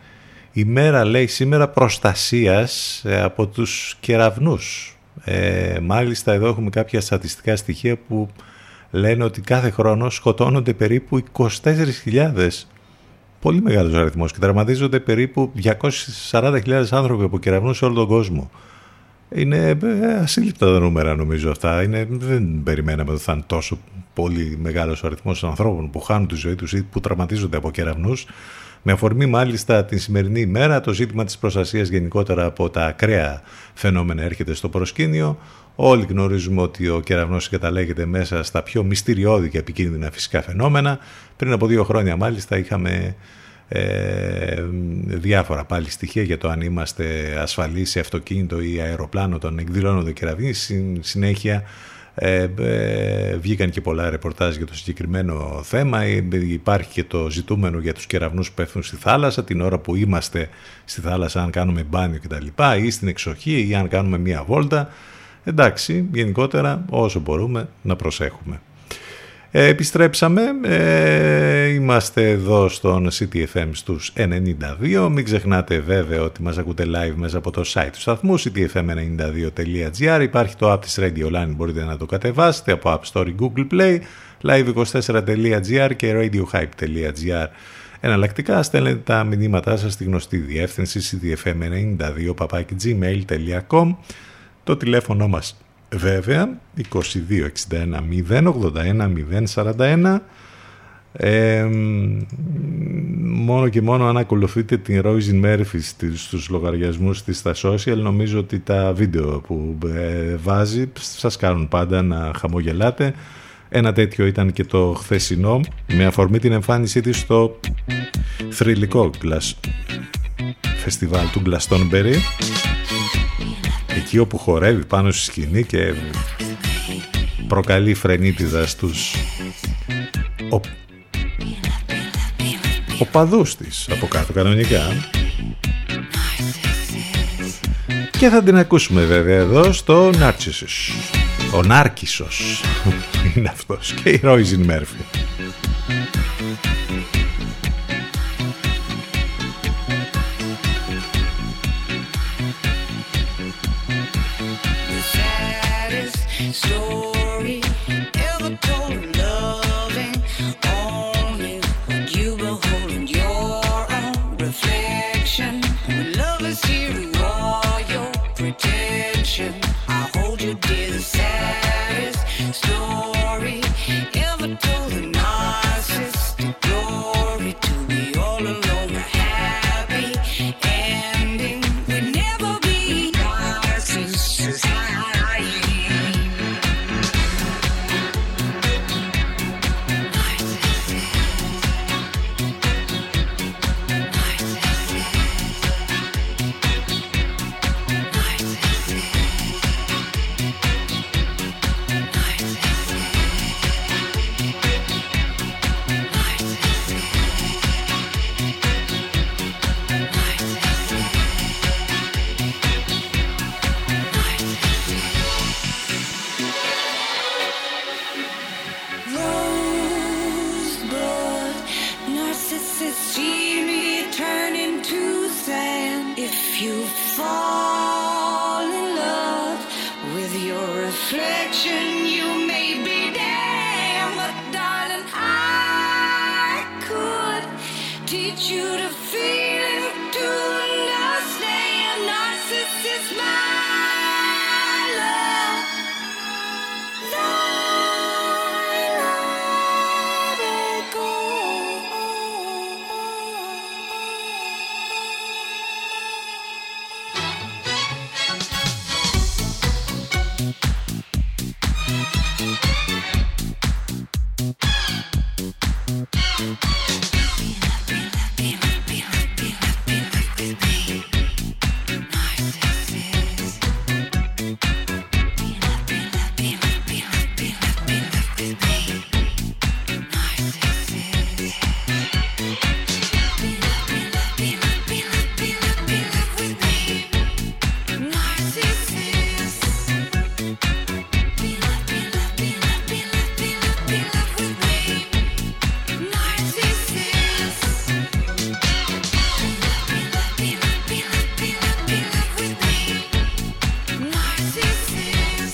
[SPEAKER 3] η μέρα λέει σήμερα προστασίας ε, από τους κεραυνούς. Ε, μάλιστα εδώ έχουμε κάποια στατιστικά στοιχεία που λένε ότι κάθε χρόνο σκοτώνονται περίπου 24.000 πολύ μεγάλος αριθμός και τερματίζονται περίπου 240.000 άνθρωποι από κεραυνούς σε όλο τον κόσμο. Είναι ε, ασύλληπτα τα νούμερα νομίζω αυτά. Είναι, δεν περιμέναμε ότι θα είναι τόσο πολύ μεγάλος ο αριθμός των ανθρώπων που χάνουν τη ζωή τους ή που τραυματίζονται από κεραυνούς. Με αφορμή μάλιστα την σημερινή ημέρα το ζήτημα της προστασίας γενικότερα από τα ακραία φαινόμενα έρχεται στο προσκήνιο. Όλοι γνωρίζουμε ότι ο κεραυνός καταλέγεται μέσα στα πιο μυστηριώδη και επικίνδυνα φυσικά φαινόμενα. Πριν από δύο χρόνια μάλιστα είχαμε ε, διάφορα πάλι στοιχεία για το αν είμαστε ασφαλείς σε αυτοκίνητο ή αεροπλάνο όταν εκδηλώνονται κεραυνοί. Συνέχεια ε, ε, βγήκαν και πολλά ρεπορτάζ για το συγκεκριμένο θέμα. Ε, υπάρχει και το ζητούμενο για τους κεραυνούς που πέφτουν στη θάλασσα την ώρα που είμαστε στη θάλασσα αν κάνουμε μπάνιο κτλ. ή στην εξοχή ή αν κάνουμε μία βόλτα. Εντάξει, γενικότερα όσο μπορούμε να προσέχουμε. Ε, επιστρέψαμε, ε, είμαστε εδώ στον CTFM στους 92. Μην ξεχνάτε βέβαια ότι μας ακούτε live μέσα από το site του σταθμού ctfm92.gr. Υπάρχει το app της Radio Line, μπορείτε να το κατεβάσετε από App Store Google Play, live24.gr και radiohype.gr. Εναλλακτικά στέλνετε τα μηνύματά σας στη γνωστή διεύθυνση ctfm92 Το τηλέφωνο μας βέβαια 2261 081 041 ε, μόνο και μόνο αν ακολουθείτε την Roisin Murphy στους λογαριασμούς της στα social νομίζω ότι τα βίντεο που ε, βάζει σας κάνουν πάντα να χαμογελάτε. Ένα τέτοιο ήταν και το χθεσινό με αφορμή την εμφάνισή της στο θρηλυκό φεστιβάλ του Glastonbury εκεί όπου χορεύει πάνω στη σκηνή και προκαλεί φρενίτιδα στους ο... οπαδούς της από κάτω κανονικά. Και θα την ακούσουμε βέβαια εδώ στο Νάρτσισος. Ο Νάρκισος. [laughs] Είναι αυτός και η Ρόιζιν Μέρφυ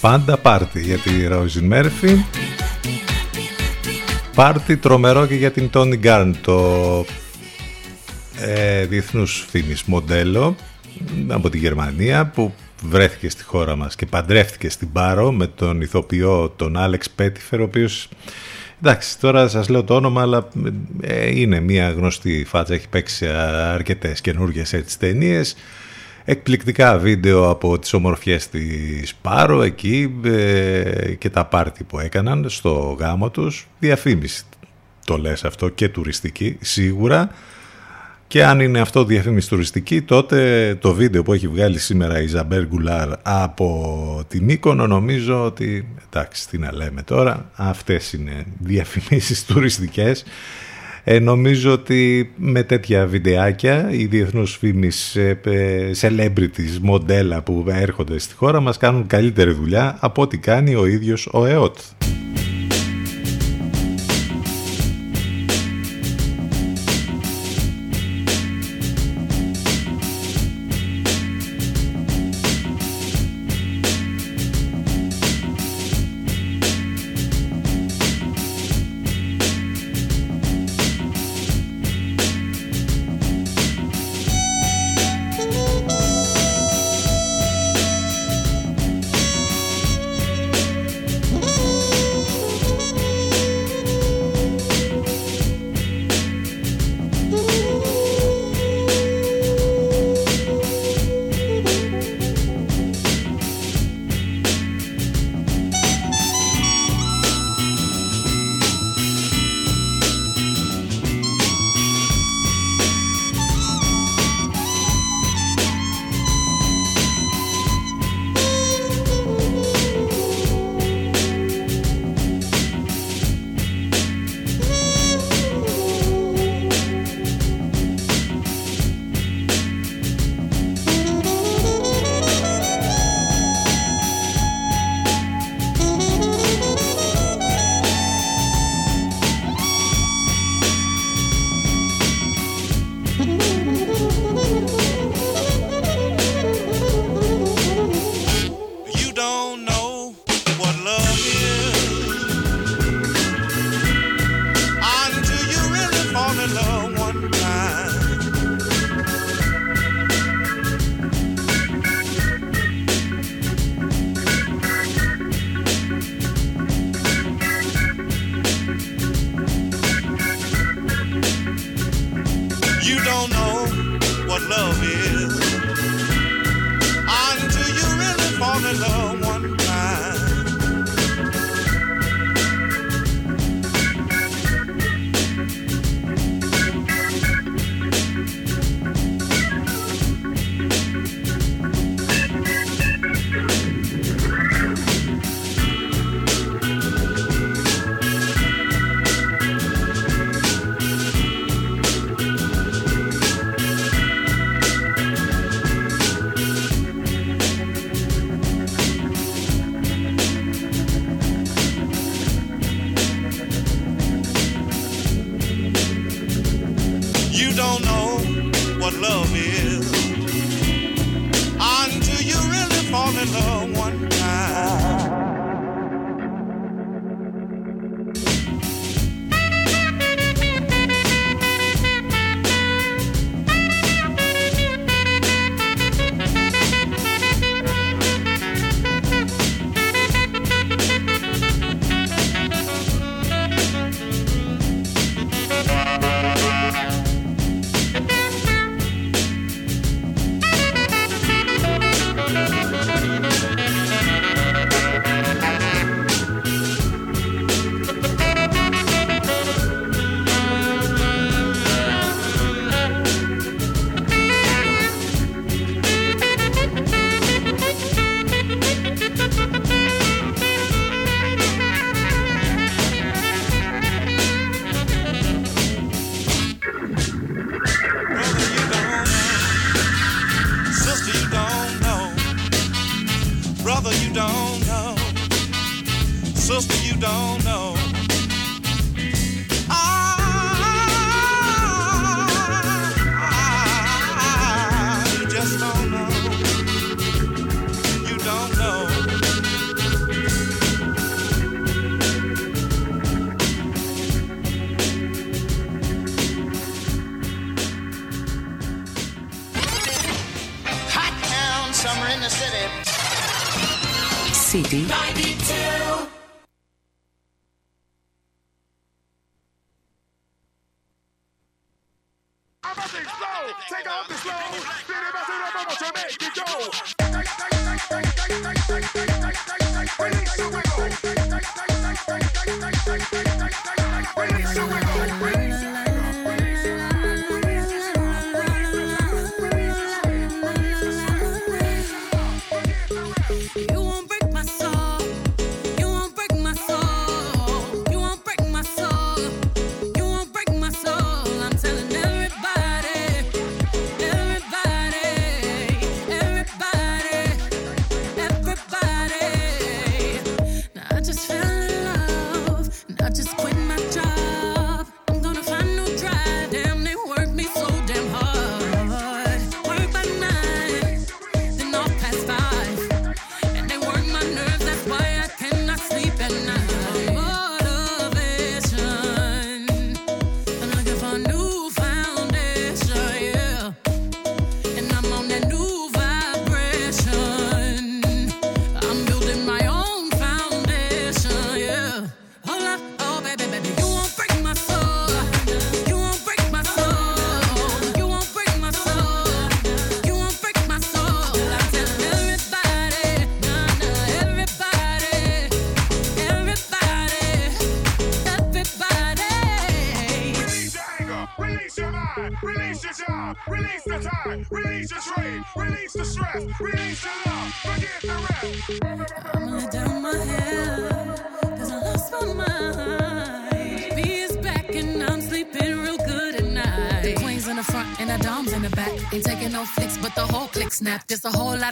[SPEAKER 3] Πάντα πάρτι για τη Ρόιζιν Μέρφυ. Πάρτι τρομερό και για την Τόνι Γκάρν, το ε, διεθνούς φήμης μοντέλο από τη Γερμανία που βρέθηκε στη χώρα μας και παντρεύτηκε στην Πάρο με τον ηθοποιό τον Άλεξ Πέτιφερ ο οποίος Εντάξει, τώρα σας λέω το όνομα, αλλά ε, είναι μια γνωστή φάτσα, έχει παίξει σε αρκετές καινούργιες έτσι ταινίες. Εκπληκτικά βίντεο από τις ομορφιές της Πάρο εκεί ε, και τα πάρτι που έκαναν στο γάμο τους. Διαφήμιση το λες αυτό και τουριστική σίγουρα. Και αν είναι αυτό διαφήμιση τουριστική, τότε το βίντεο που έχει βγάλει σήμερα η Ζαμπέρ Γκουλάρ από την Μύκονο νομίζω ότι, εντάξει τι να λέμε τώρα, αυτές είναι διαφημίσεις τουριστικές. Ε, νομίζω ότι με τέτοια βιντεάκια οι διεθνούς φήμης ε, celebrities, μοντέλα που έρχονται στη χώρα μας κάνουν καλύτερη δουλειά από ό,τι κάνει ο ίδιος ο ΕΟΤ.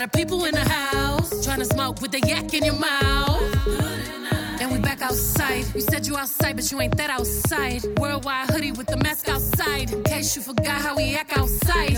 [SPEAKER 11] Of people in the house. Trying to smoke with the yak in your mouth. And we back outside. You said you outside, but you ain't that outside. Worldwide hoodie with the mask outside. In case you forgot how we act outside.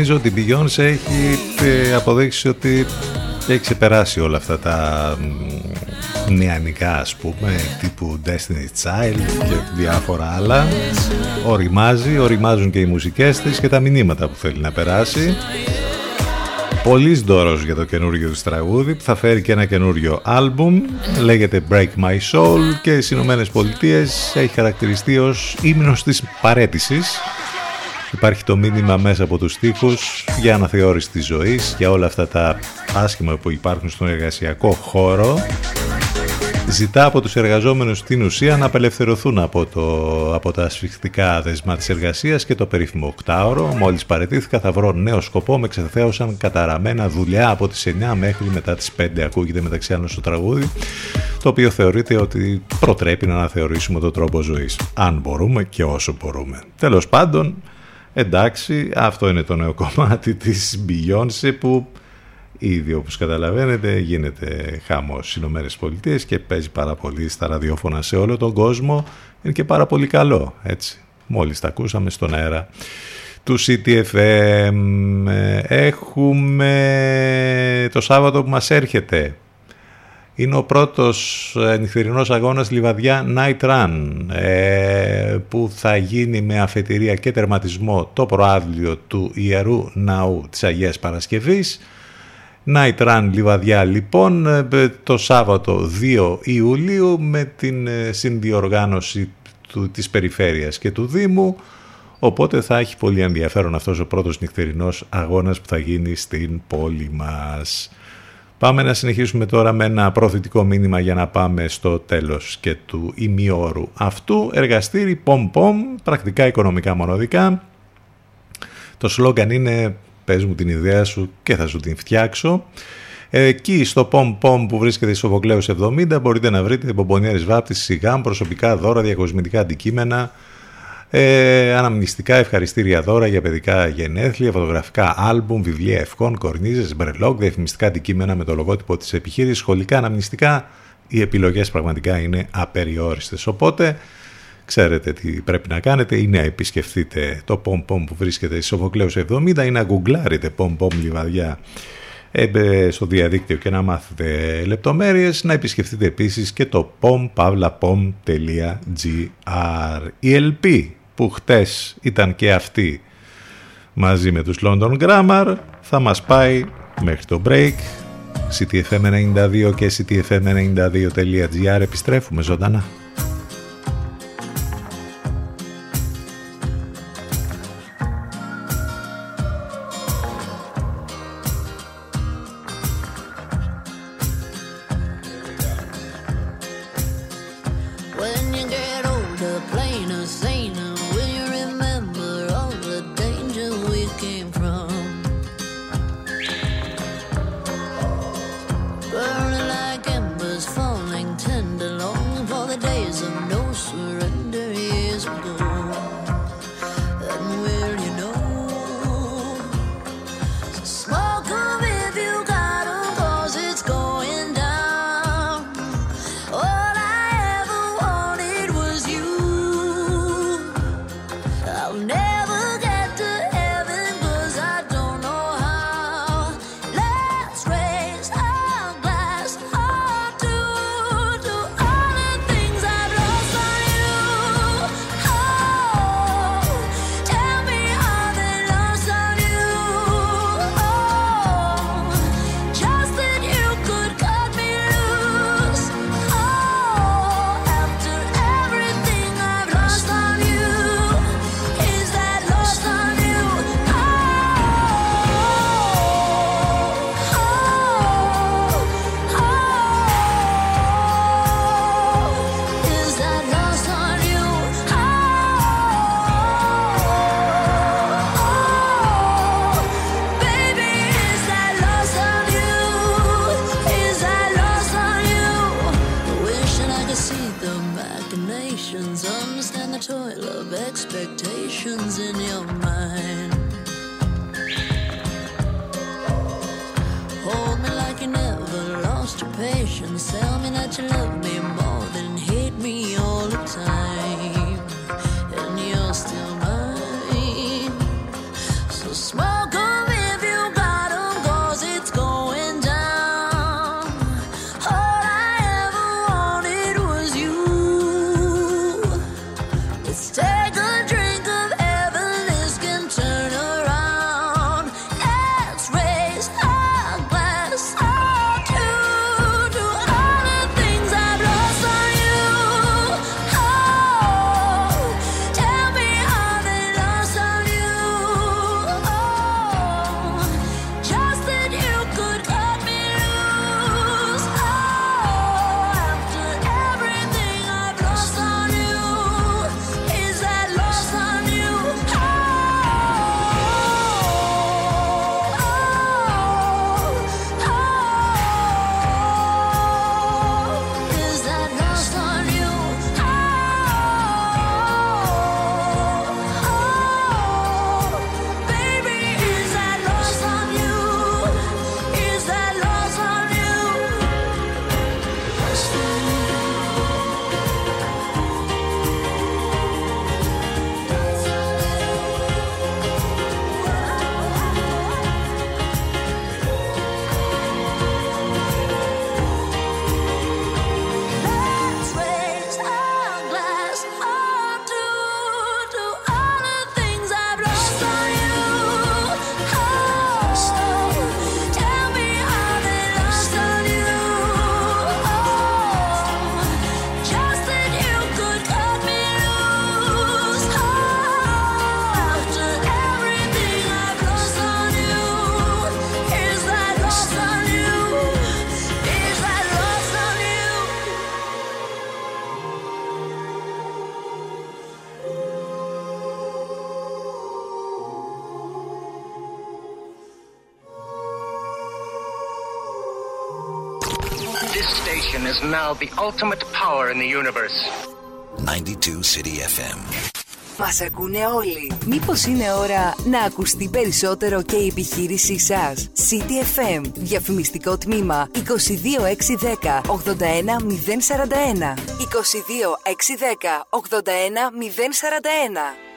[SPEAKER 3] Νομίζω ότι η Beyoncé έχει ε, αποδείξει ότι έχει ξεπεράσει όλα αυτά τα μ, νεανικά ας πούμε τύπου Destiny Child και διάφορα άλλα. Οριμάζει, οριμάζουν και οι μουσικές της και τα μηνύματα που θέλει να περάσει. Πολύς δώρος για το καινούργιο της τραγούδι που θα φέρει και ένα καινούριο άλμπουμ λέγεται Break My Soul και στις Ηνωμένες Πολιτείες έχει χαρακτηριστεί ως ύμνος της παρέτησης Υπάρχει το μήνυμα μέσα από τους στίχους για αναθεώρηση της ζωής, για όλα αυτά τα άσχημα που υπάρχουν στον εργασιακό χώρο. Ζητά από τους εργαζόμενους στην ουσία να απελευθερωθούν από, το, από τα ασφιχτικά δεσμά της εργασίας και το περίφημο οκτάωρο. Μόλις παρετήθηκα θα βρω νέο σκοπό, με ξεθέωσαν καταραμένα δουλειά από τις 9 μέχρι μετά τις 5 ακούγεται μεταξύ άλλων στο τραγούδι το οποίο θεωρείται ότι προτρέπει να αναθεωρήσουμε τον τρόπο ζωής αν μπορούμε και όσο μπορούμε. Τέλος πάντων Εντάξει, αυτό είναι το νέο κομμάτι της Beyoncé που ήδη όπως καταλαβαίνετε γίνεται χάμος στις Ηνωμένες Πολιτείες και παίζει πάρα πολύ στα ραδιόφωνα σε όλο τον κόσμο. Είναι και πάρα πολύ καλό, έτσι. Μόλις τα ακούσαμε στον αέρα του CTFM. Έχουμε το Σάββατο που μας έρχεται. Είναι ο πρώτος ε, νυχτερινός αγώνας Λιβαδιά Night Run ε, που θα γίνει με αφετηρία και τερματισμό το προάβλιο του Ιερού Ναού της Αγίας Παρασκευής. Night Run Λιβαδιά λοιπόν ε, το Σάββατο 2 Ιουλίου με την ε, συνδιοργάνωση του, της Περιφέρειας και του Δήμου οπότε θα έχει πολύ ενδιαφέρον αυτός ο πρώτος νυχτερινός αγώνας που θα γίνει στην πόλη μας. Πάμε να συνεχίσουμε τώρα με ένα προθετικό μήνυμα για να πάμε στο τέλος και του ημιόρου αυτού. Εργαστήρι πομ πομ, πρακτικά οικονομικά μοναδικά. Το σλόγκαν είναι πες μου την ιδέα σου και θα σου την φτιάξω. Εκεί στο πομ πομ που βρίσκεται στο Σοφοκλέους 70 μπορείτε να βρείτε μπομπονιέρες βάπτισης ή γάμου, προσωπικά δώρα, διακοσμητικά αντικείμενα, ε, αναμνηστικά ευχαριστήρια δώρα για παιδικά γενέθλια, φωτογραφικά άλμπουμ, βιβλία ευχών, κορνίζες, μπρελόκ, διαφημιστικά αντικείμενα με το λογότυπο της επιχείρησης, σχολικά αναμνηστικά. Οι επιλογές πραγματικά είναι απεριόριστες. Οπότε ξέρετε τι πρέπει να κάνετε ή να επισκεφτείτε το POM POM που βρίσκεται στη Σοφοκλέους 70 ή να γκουγκλάρετε POM POM Λιβαδιά στο διαδίκτυο και να μάθετε λεπτομέρειες να επισκεφτείτε επίσης και το pompavlapom.gr η LP που χτες ήταν και αυτή μαζί με τους London Grammar θα μας πάει μέχρι το break.
[SPEAKER 6] ctfm92 και ctfm92.gr επιστρέφουμε ζωντανά.
[SPEAKER 12] This station is now the ultimate power in the universe.
[SPEAKER 13] 92 City FM.
[SPEAKER 9] Μας ακούνε όλοι. Μήπως είναι ώρα να ακουστεί περισσότερο και η επιχείρησή σας; City FM. Διαφημιστικό τμήμα 22610 81041. 22610 81041.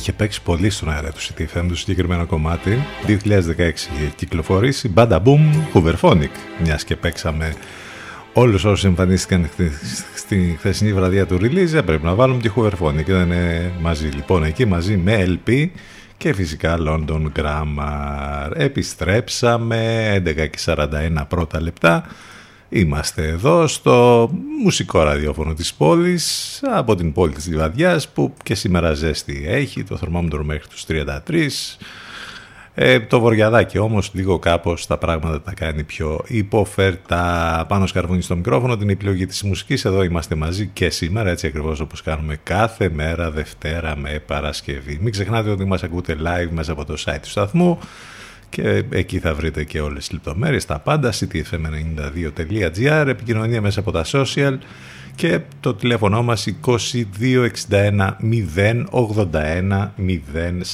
[SPEAKER 3] Είχε παίξει πολύ στον αέρα του CTFM το συγκεκριμένο κομμάτι. 2016 είχε κυκλοφορήσει. Bada Boom Hooverphonic. Μιας και παίξαμε όλους όσους εμφανίστηκαν χθε- στη χθεσινή βραδιά του release, πρέπει να βάλουμε και Hooverphonic. Ήταν μαζί λοιπόν εκεί, μαζί με LP και φυσικά London Grammar. Επιστρέψαμε 11.41 πρώτα λεπτά. Είμαστε εδώ στο μουσικό ραδιόφωνο της πόλης, από την πόλη της Λιβαδιάς που και σήμερα ζέστη έχει, το θερμόμετρο μέχρι τους 33. Ε, το βοριαδάκι όμως λίγο κάπως τα πράγματα τα κάνει πιο υποφέρτα. Πάνω σκαρβούνι στο μικρόφωνο την επιλογή της μουσικής. Εδώ είμαστε μαζί και σήμερα έτσι ακριβώς όπως κάνουμε κάθε μέρα Δευτέρα με Παρασκευή. Μην ξεχνάτε ότι μας ακούτε live μέσα από το site του σταθμού και εκεί θα βρείτε και όλες τις λεπτομέρειες, τα πάντα, ctfm92.gr, επικοινωνία μέσα από τα social και το τηλέφωνο μας 2261 081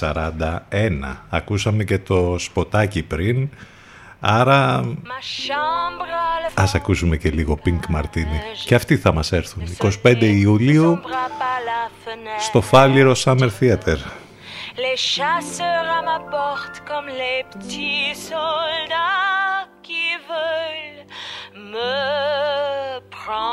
[SPEAKER 3] 041. Ακούσαμε και το σποτάκι πριν, άρα ας ακούσουμε και λίγο Pink Martini. Και αυτοί θα μας έρθουν 25 Ιουλίου στο Φάλιρο Summer Theater.
[SPEAKER 14] Les chasseurs à ma porte comme les petits soldats qui veulent me prendre.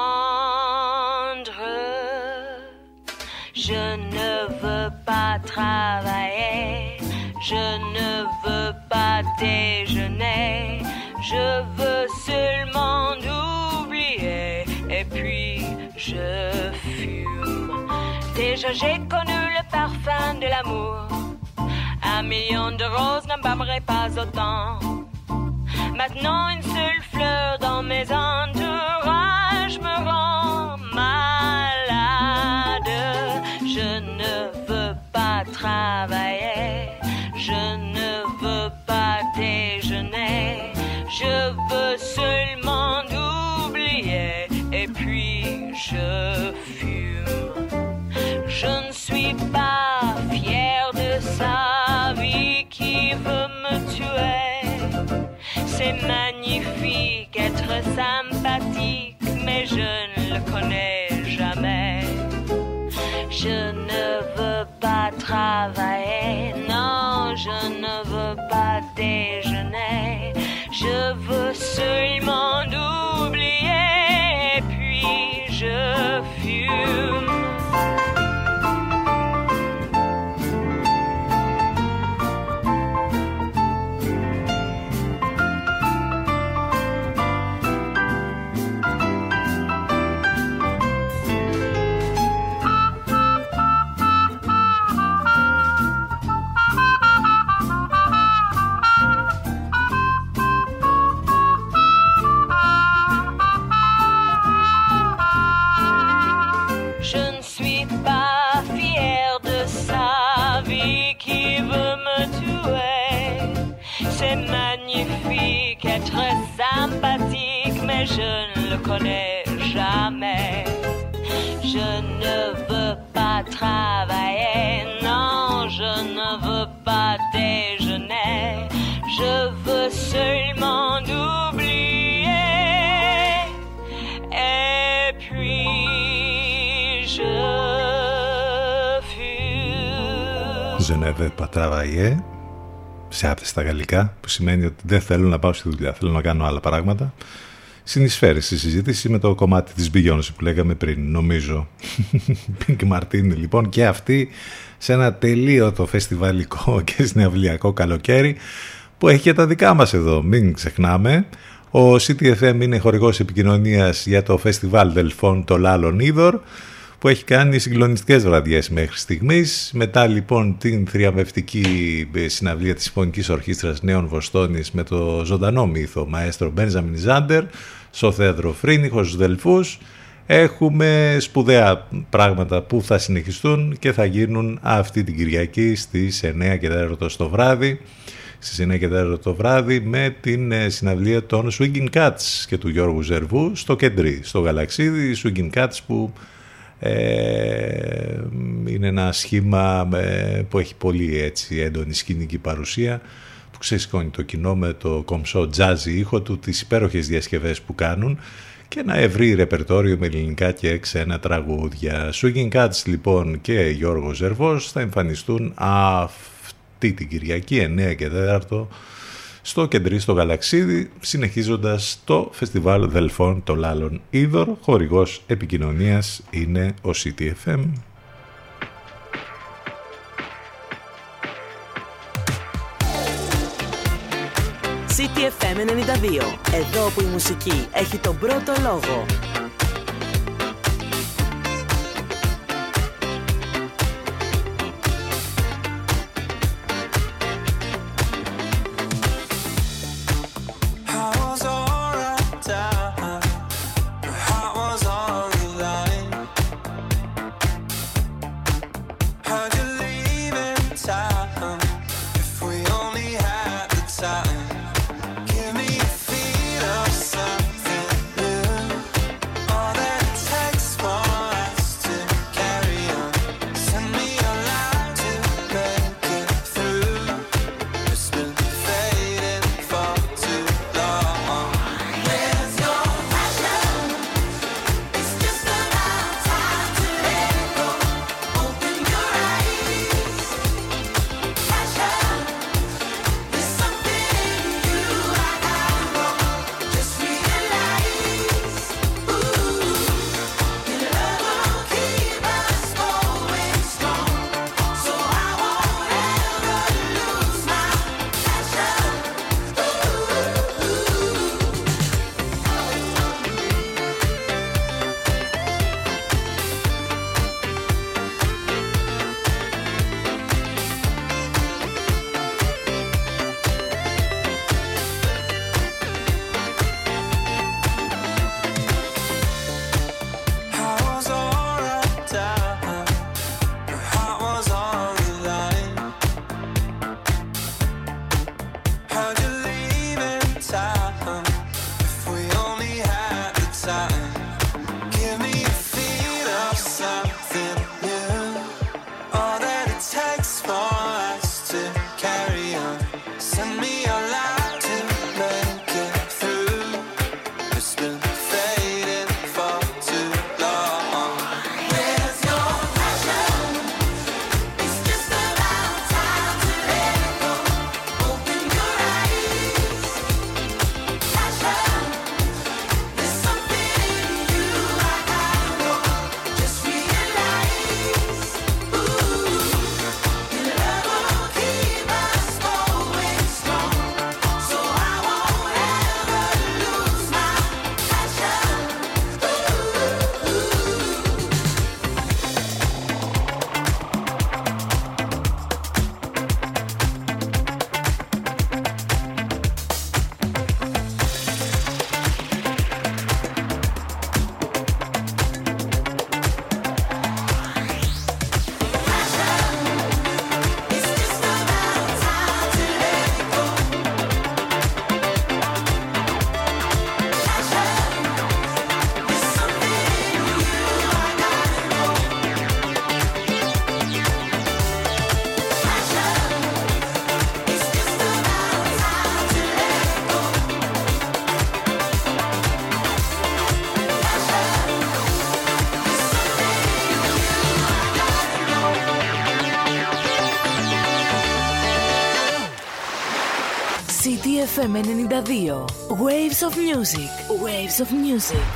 [SPEAKER 14] Je ne veux pas travailler, je ne veux pas déjeuner, je veux seulement oublier et puis je. Déjà j'ai connu le parfum de l'amour. Un million de roses n'embâmerait pas autant. Maintenant une seule fleur dans mes entourages me rend malade. Je ne veux pas travailler, je ne veux pas déjeuner, je veux seulement oublier et puis je. Je ne suis pas fière de sa vie qui veut me tuer. C'est magnifique être sympathique, mais je ne le connais jamais. Je ne veux pas travailler, non, je ne veux pas déjeuner. Je veux seulement oublier, puis je fume. Fume.
[SPEAKER 3] Ζενέβε Πατράβαγε σε άπτεστα γαλλικά, που σημαίνει ότι δεν θέλω να πάω στη δουλειά, θέλω να κάνω άλλα πράγματα. Συνεισφέρει στη συζήτηση με το κομμάτι της Beyoncé που λέγαμε πριν, νομίζω. [laughs] Pink Martini λοιπόν και αυτή σε ένα τελείωτο φεστιβαλικό [laughs] και συναυλιακό καλοκαίρι που έχει και τα δικά μας εδώ, μην ξεχνάμε. Ο CTFM είναι χορηγός επικοινωνίας για το φεστιβάλ Δελφών το Λάλον Είδωρ που έχει κάνει συγκλονιστικές βραδιές μέχρι στιγμής. Μετά λοιπόν την θριαμβευτική συναυλία της Συμφωνικής Ορχήστρας Νέων Βοστόνης με το ζωντανό μύθο μαέστρο Μπένζαμιν Ζάντερ στο θέατρο Φρίνιχος στους Δελφούς. Έχουμε σπουδαία πράγματα που θα συνεχιστούν και θα γίνουν αυτή την Κυριακή στις 9 και 4 το βράδυ στις 9 και 4 το βράδυ με την ε, συναυλία των Swinging Cats και του Γιώργου Ζερβού στο Κεντρί, στο Γαλαξίδι, Swinging Cats που ε, είναι ένα σχήμα ε, που έχει πολύ έτσι έντονη σκηνική παρουσία που ξεσηκώνει το κοινό με το κομψό τζάζι ήχο του, τις υπέροχες διασκευές που κάνουν και ένα ευρύ ρεπερτόριο με ελληνικά και ξένα τραγούδια. Swinging Cats λοιπόν και Γιώργος Ζερβός θα εμφανιστούν αυτή την Κυριακή 9 και 4 στο κεντρί στο Γαλαξίδι, συνεχίζοντας το φεστιβάλ Δελφών το Λάλων Είδωρ. Χορηγός επικοινωνίας είναι ο CTFM.
[SPEAKER 15] CTFM 92. Εδώ που η μουσική έχει τον πρώτο λόγο.
[SPEAKER 9] CTFM 92. Waves of music. Waves of music.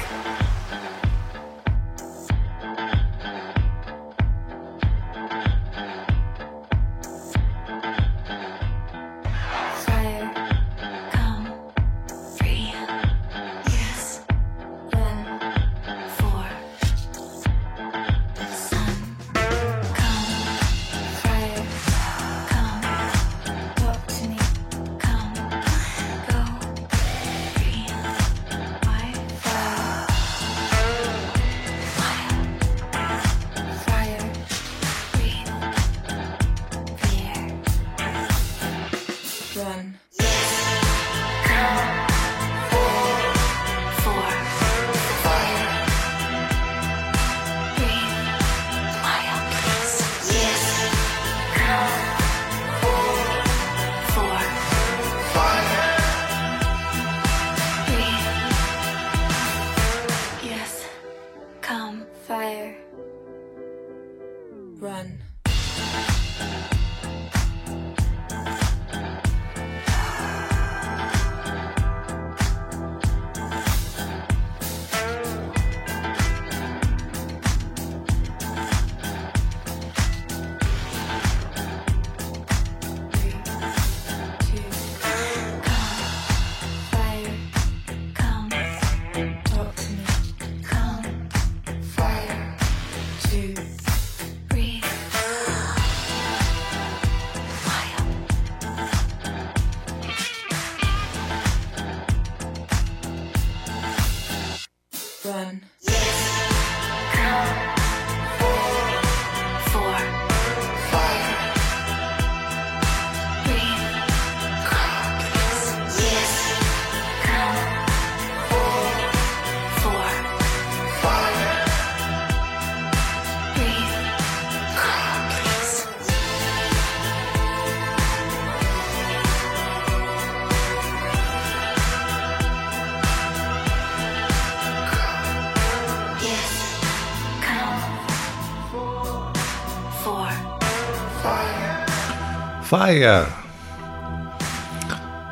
[SPEAKER 5] Fire.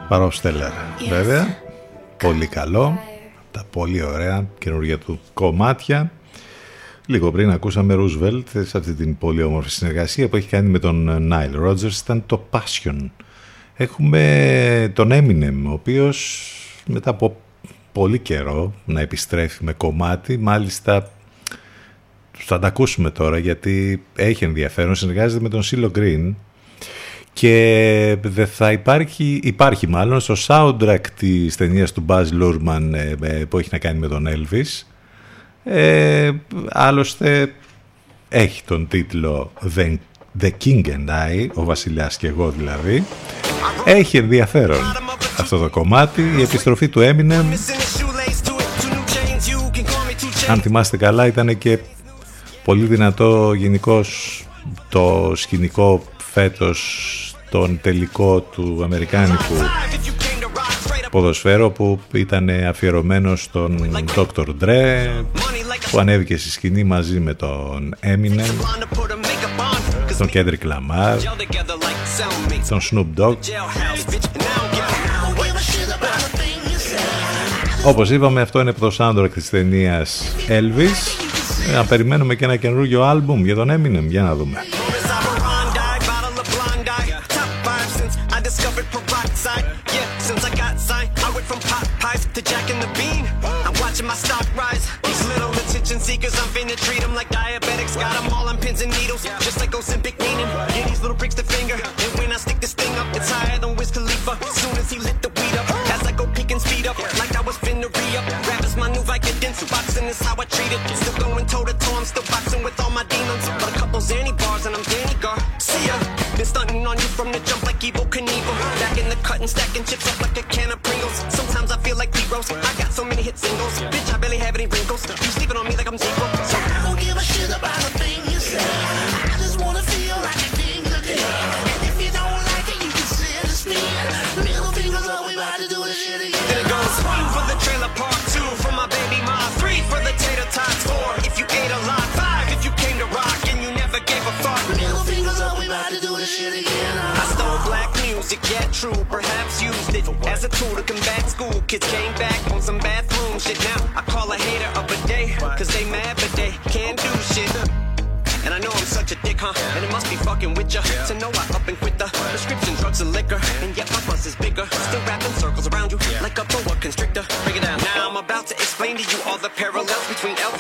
[SPEAKER 3] Παρόστελερ. Βέβαια. Πολύ καλό. Τα πολύ ωραία καινούργια του κομμάτια. Λίγο πριν ακούσαμε Roosevelt σε αυτή την πολύ όμορφη συνεργασία που έχει κάνει με τον Nile Rodgers ήταν το Passion. Έχουμε τον Eminem ο οποίος μετά από πολύ καιρό να επιστρέφει με κομμάτι μάλιστα θα τα ακούσουμε τώρα γιατί έχει ενδιαφέρον συνεργάζεται με τον Σίλο Green και δεν θα υπάρχει, υπάρχει μάλλον στο soundtrack της ταινίας του Baz Luhrmann ε, ε, που έχει να κάνει με τον Elvis ε, άλλωστε έχει τον τίτλο The, The King and I, ο βασιλιάς και εγώ δηλαδή. Έχει ενδιαφέρον αυτό το κομμάτι η επιστροφή του Eminem. Αν θυμάστε καλά ήταν και πολύ δυνατό γενικώ το σκηνικό φέτος τον τελικό του Αμερικάνικου ποδοσφαίρο που ήταν αφιερωμένο στον Dr. Dre που ανέβηκε στη σκηνή μαζί με τον Eminem τον Kendrick Lamar τον Snoop Dogg. Όπως είπαμε αυτό είναι από το soundtrack της ταινίας Elvis. Ε, να περιμένουμε και ένα καινούργιο άλμπουμ για τον Eminem. Για να δούμε
[SPEAKER 16] discovered peroxide. Yeah, since I got signed, I went from pot pies to Jack and the Bean. I'm watching my stock rise. These little attention seekers, I'm finna treat them like diabetics. Got them all on pins and needles, just like Ozempic meaning. Yeah, these little pricks the finger. And when I stick this thing up, it's higher than Wiz Khalifa. Soon as he lit the weed up, as I go peek and speed up, like I was finna re up. Rap is my new Vicodin, so boxing is how I treat it. Still going toe to toe, I'm still boxing with all my demons. But a couple Zanny bars and I'm Danny Gar. See ya. Been stunting on you from the jump Evo Knievel. Back in the cut and stacking chips up like a can of it as a tool to combat school. Kids came back on some bathroom shit. Now I call a hater of a day, cause they mad, but they can't do shit. And I know I'm such a dick, huh? And it must be fucking with ya to know I up and quit the prescription drugs and liquor. And yet my buzz is bigger. Still wrapping circles around you like a boa constrictor. Break it down. Now I'm about to explain to you all the parallels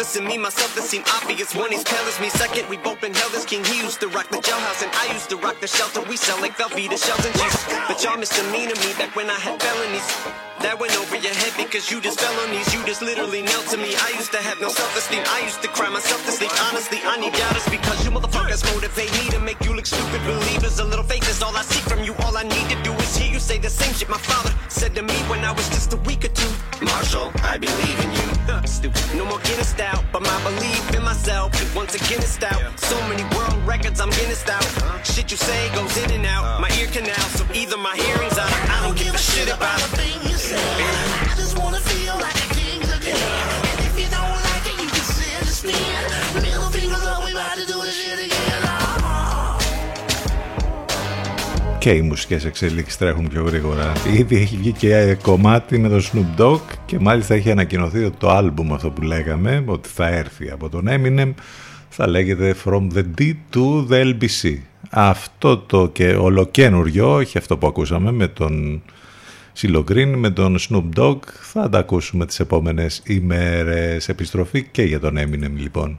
[SPEAKER 16] Elvis and me. Myself that seem obvious. One, he's pale as me. Second, we both been held as king. He used to rock the jailhouse and I used to rock the shelter. We sell like Velveeta shells and cheese. But y'all misdemeanor me back when I had felonies. That went over your head because you just fell on these. You just literally knelt to me. I used to have no self-esteem. I used to cry myself to sleep. Honestly, I need y'all because you motherfuckers motivate me to make you look stupid. Believers, a little faith is all I see from you. All I need to do is hear you say the same shit my father said to me when I was just a week or two. Marshall, I believe in you. No more Guinness out, but my belief in myself once again it's out. So many world records I'm Guinness out. Uh-huh. Shit you say goes in and out. Uh. My ear canal, so either my hearing's
[SPEAKER 3] και οι μουσικές εξελίξεις τρέχουν πιο γρήγορα. Ήδη έχει βγει και κομμάτι με τον Snoop Dogg και μάλιστα έχει ανακοινωθεί ότι το άλμπουμ αυτό που λέγαμε, ότι θα έρθει από τον Eminem, θα λέγεται From the D to the LBC. Αυτό το και ολοκένουριο, όχι αυτό που ακούσαμε με τον Σιλογκριν, με τον Snoop Dogg, θα τα ακούσουμε τις επόμενες ημέρες επιστροφή και για τον Eminem λοιπόν.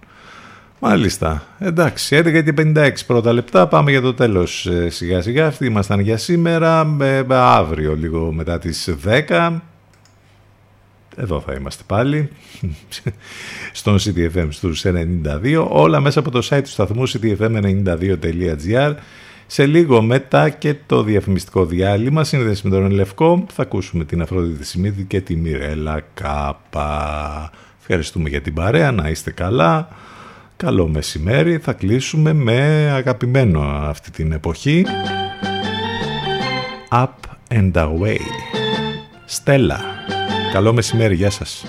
[SPEAKER 3] Μάλιστα. Εντάξει, 11 και 56 πρώτα λεπτά. Πάμε για το τέλος ε, σιγά σιγά. Αυτοί ήμασταν για σήμερα. Ε, αύριο λίγο μετά τις 10. Εδώ θα είμαστε πάλι. [laughs] Στον CTFM στους 92. Όλα μέσα από το site του σταθμού ctfm92.gr. Σε λίγο μετά και το διαφημιστικό διάλειμμα, σύνδεση με τον Ελευκό, θα ακούσουμε την Αφροδίτη Σιμίδη και τη Μιρέλα Κάπα. Ευχαριστούμε για την παρέα, να είστε καλά. Καλό μεσημέρι, θα κλείσουμε με αγαπημένο αυτή την εποχή. Up and Away. Στέλλα Καλό μεσημέρι, γεια σας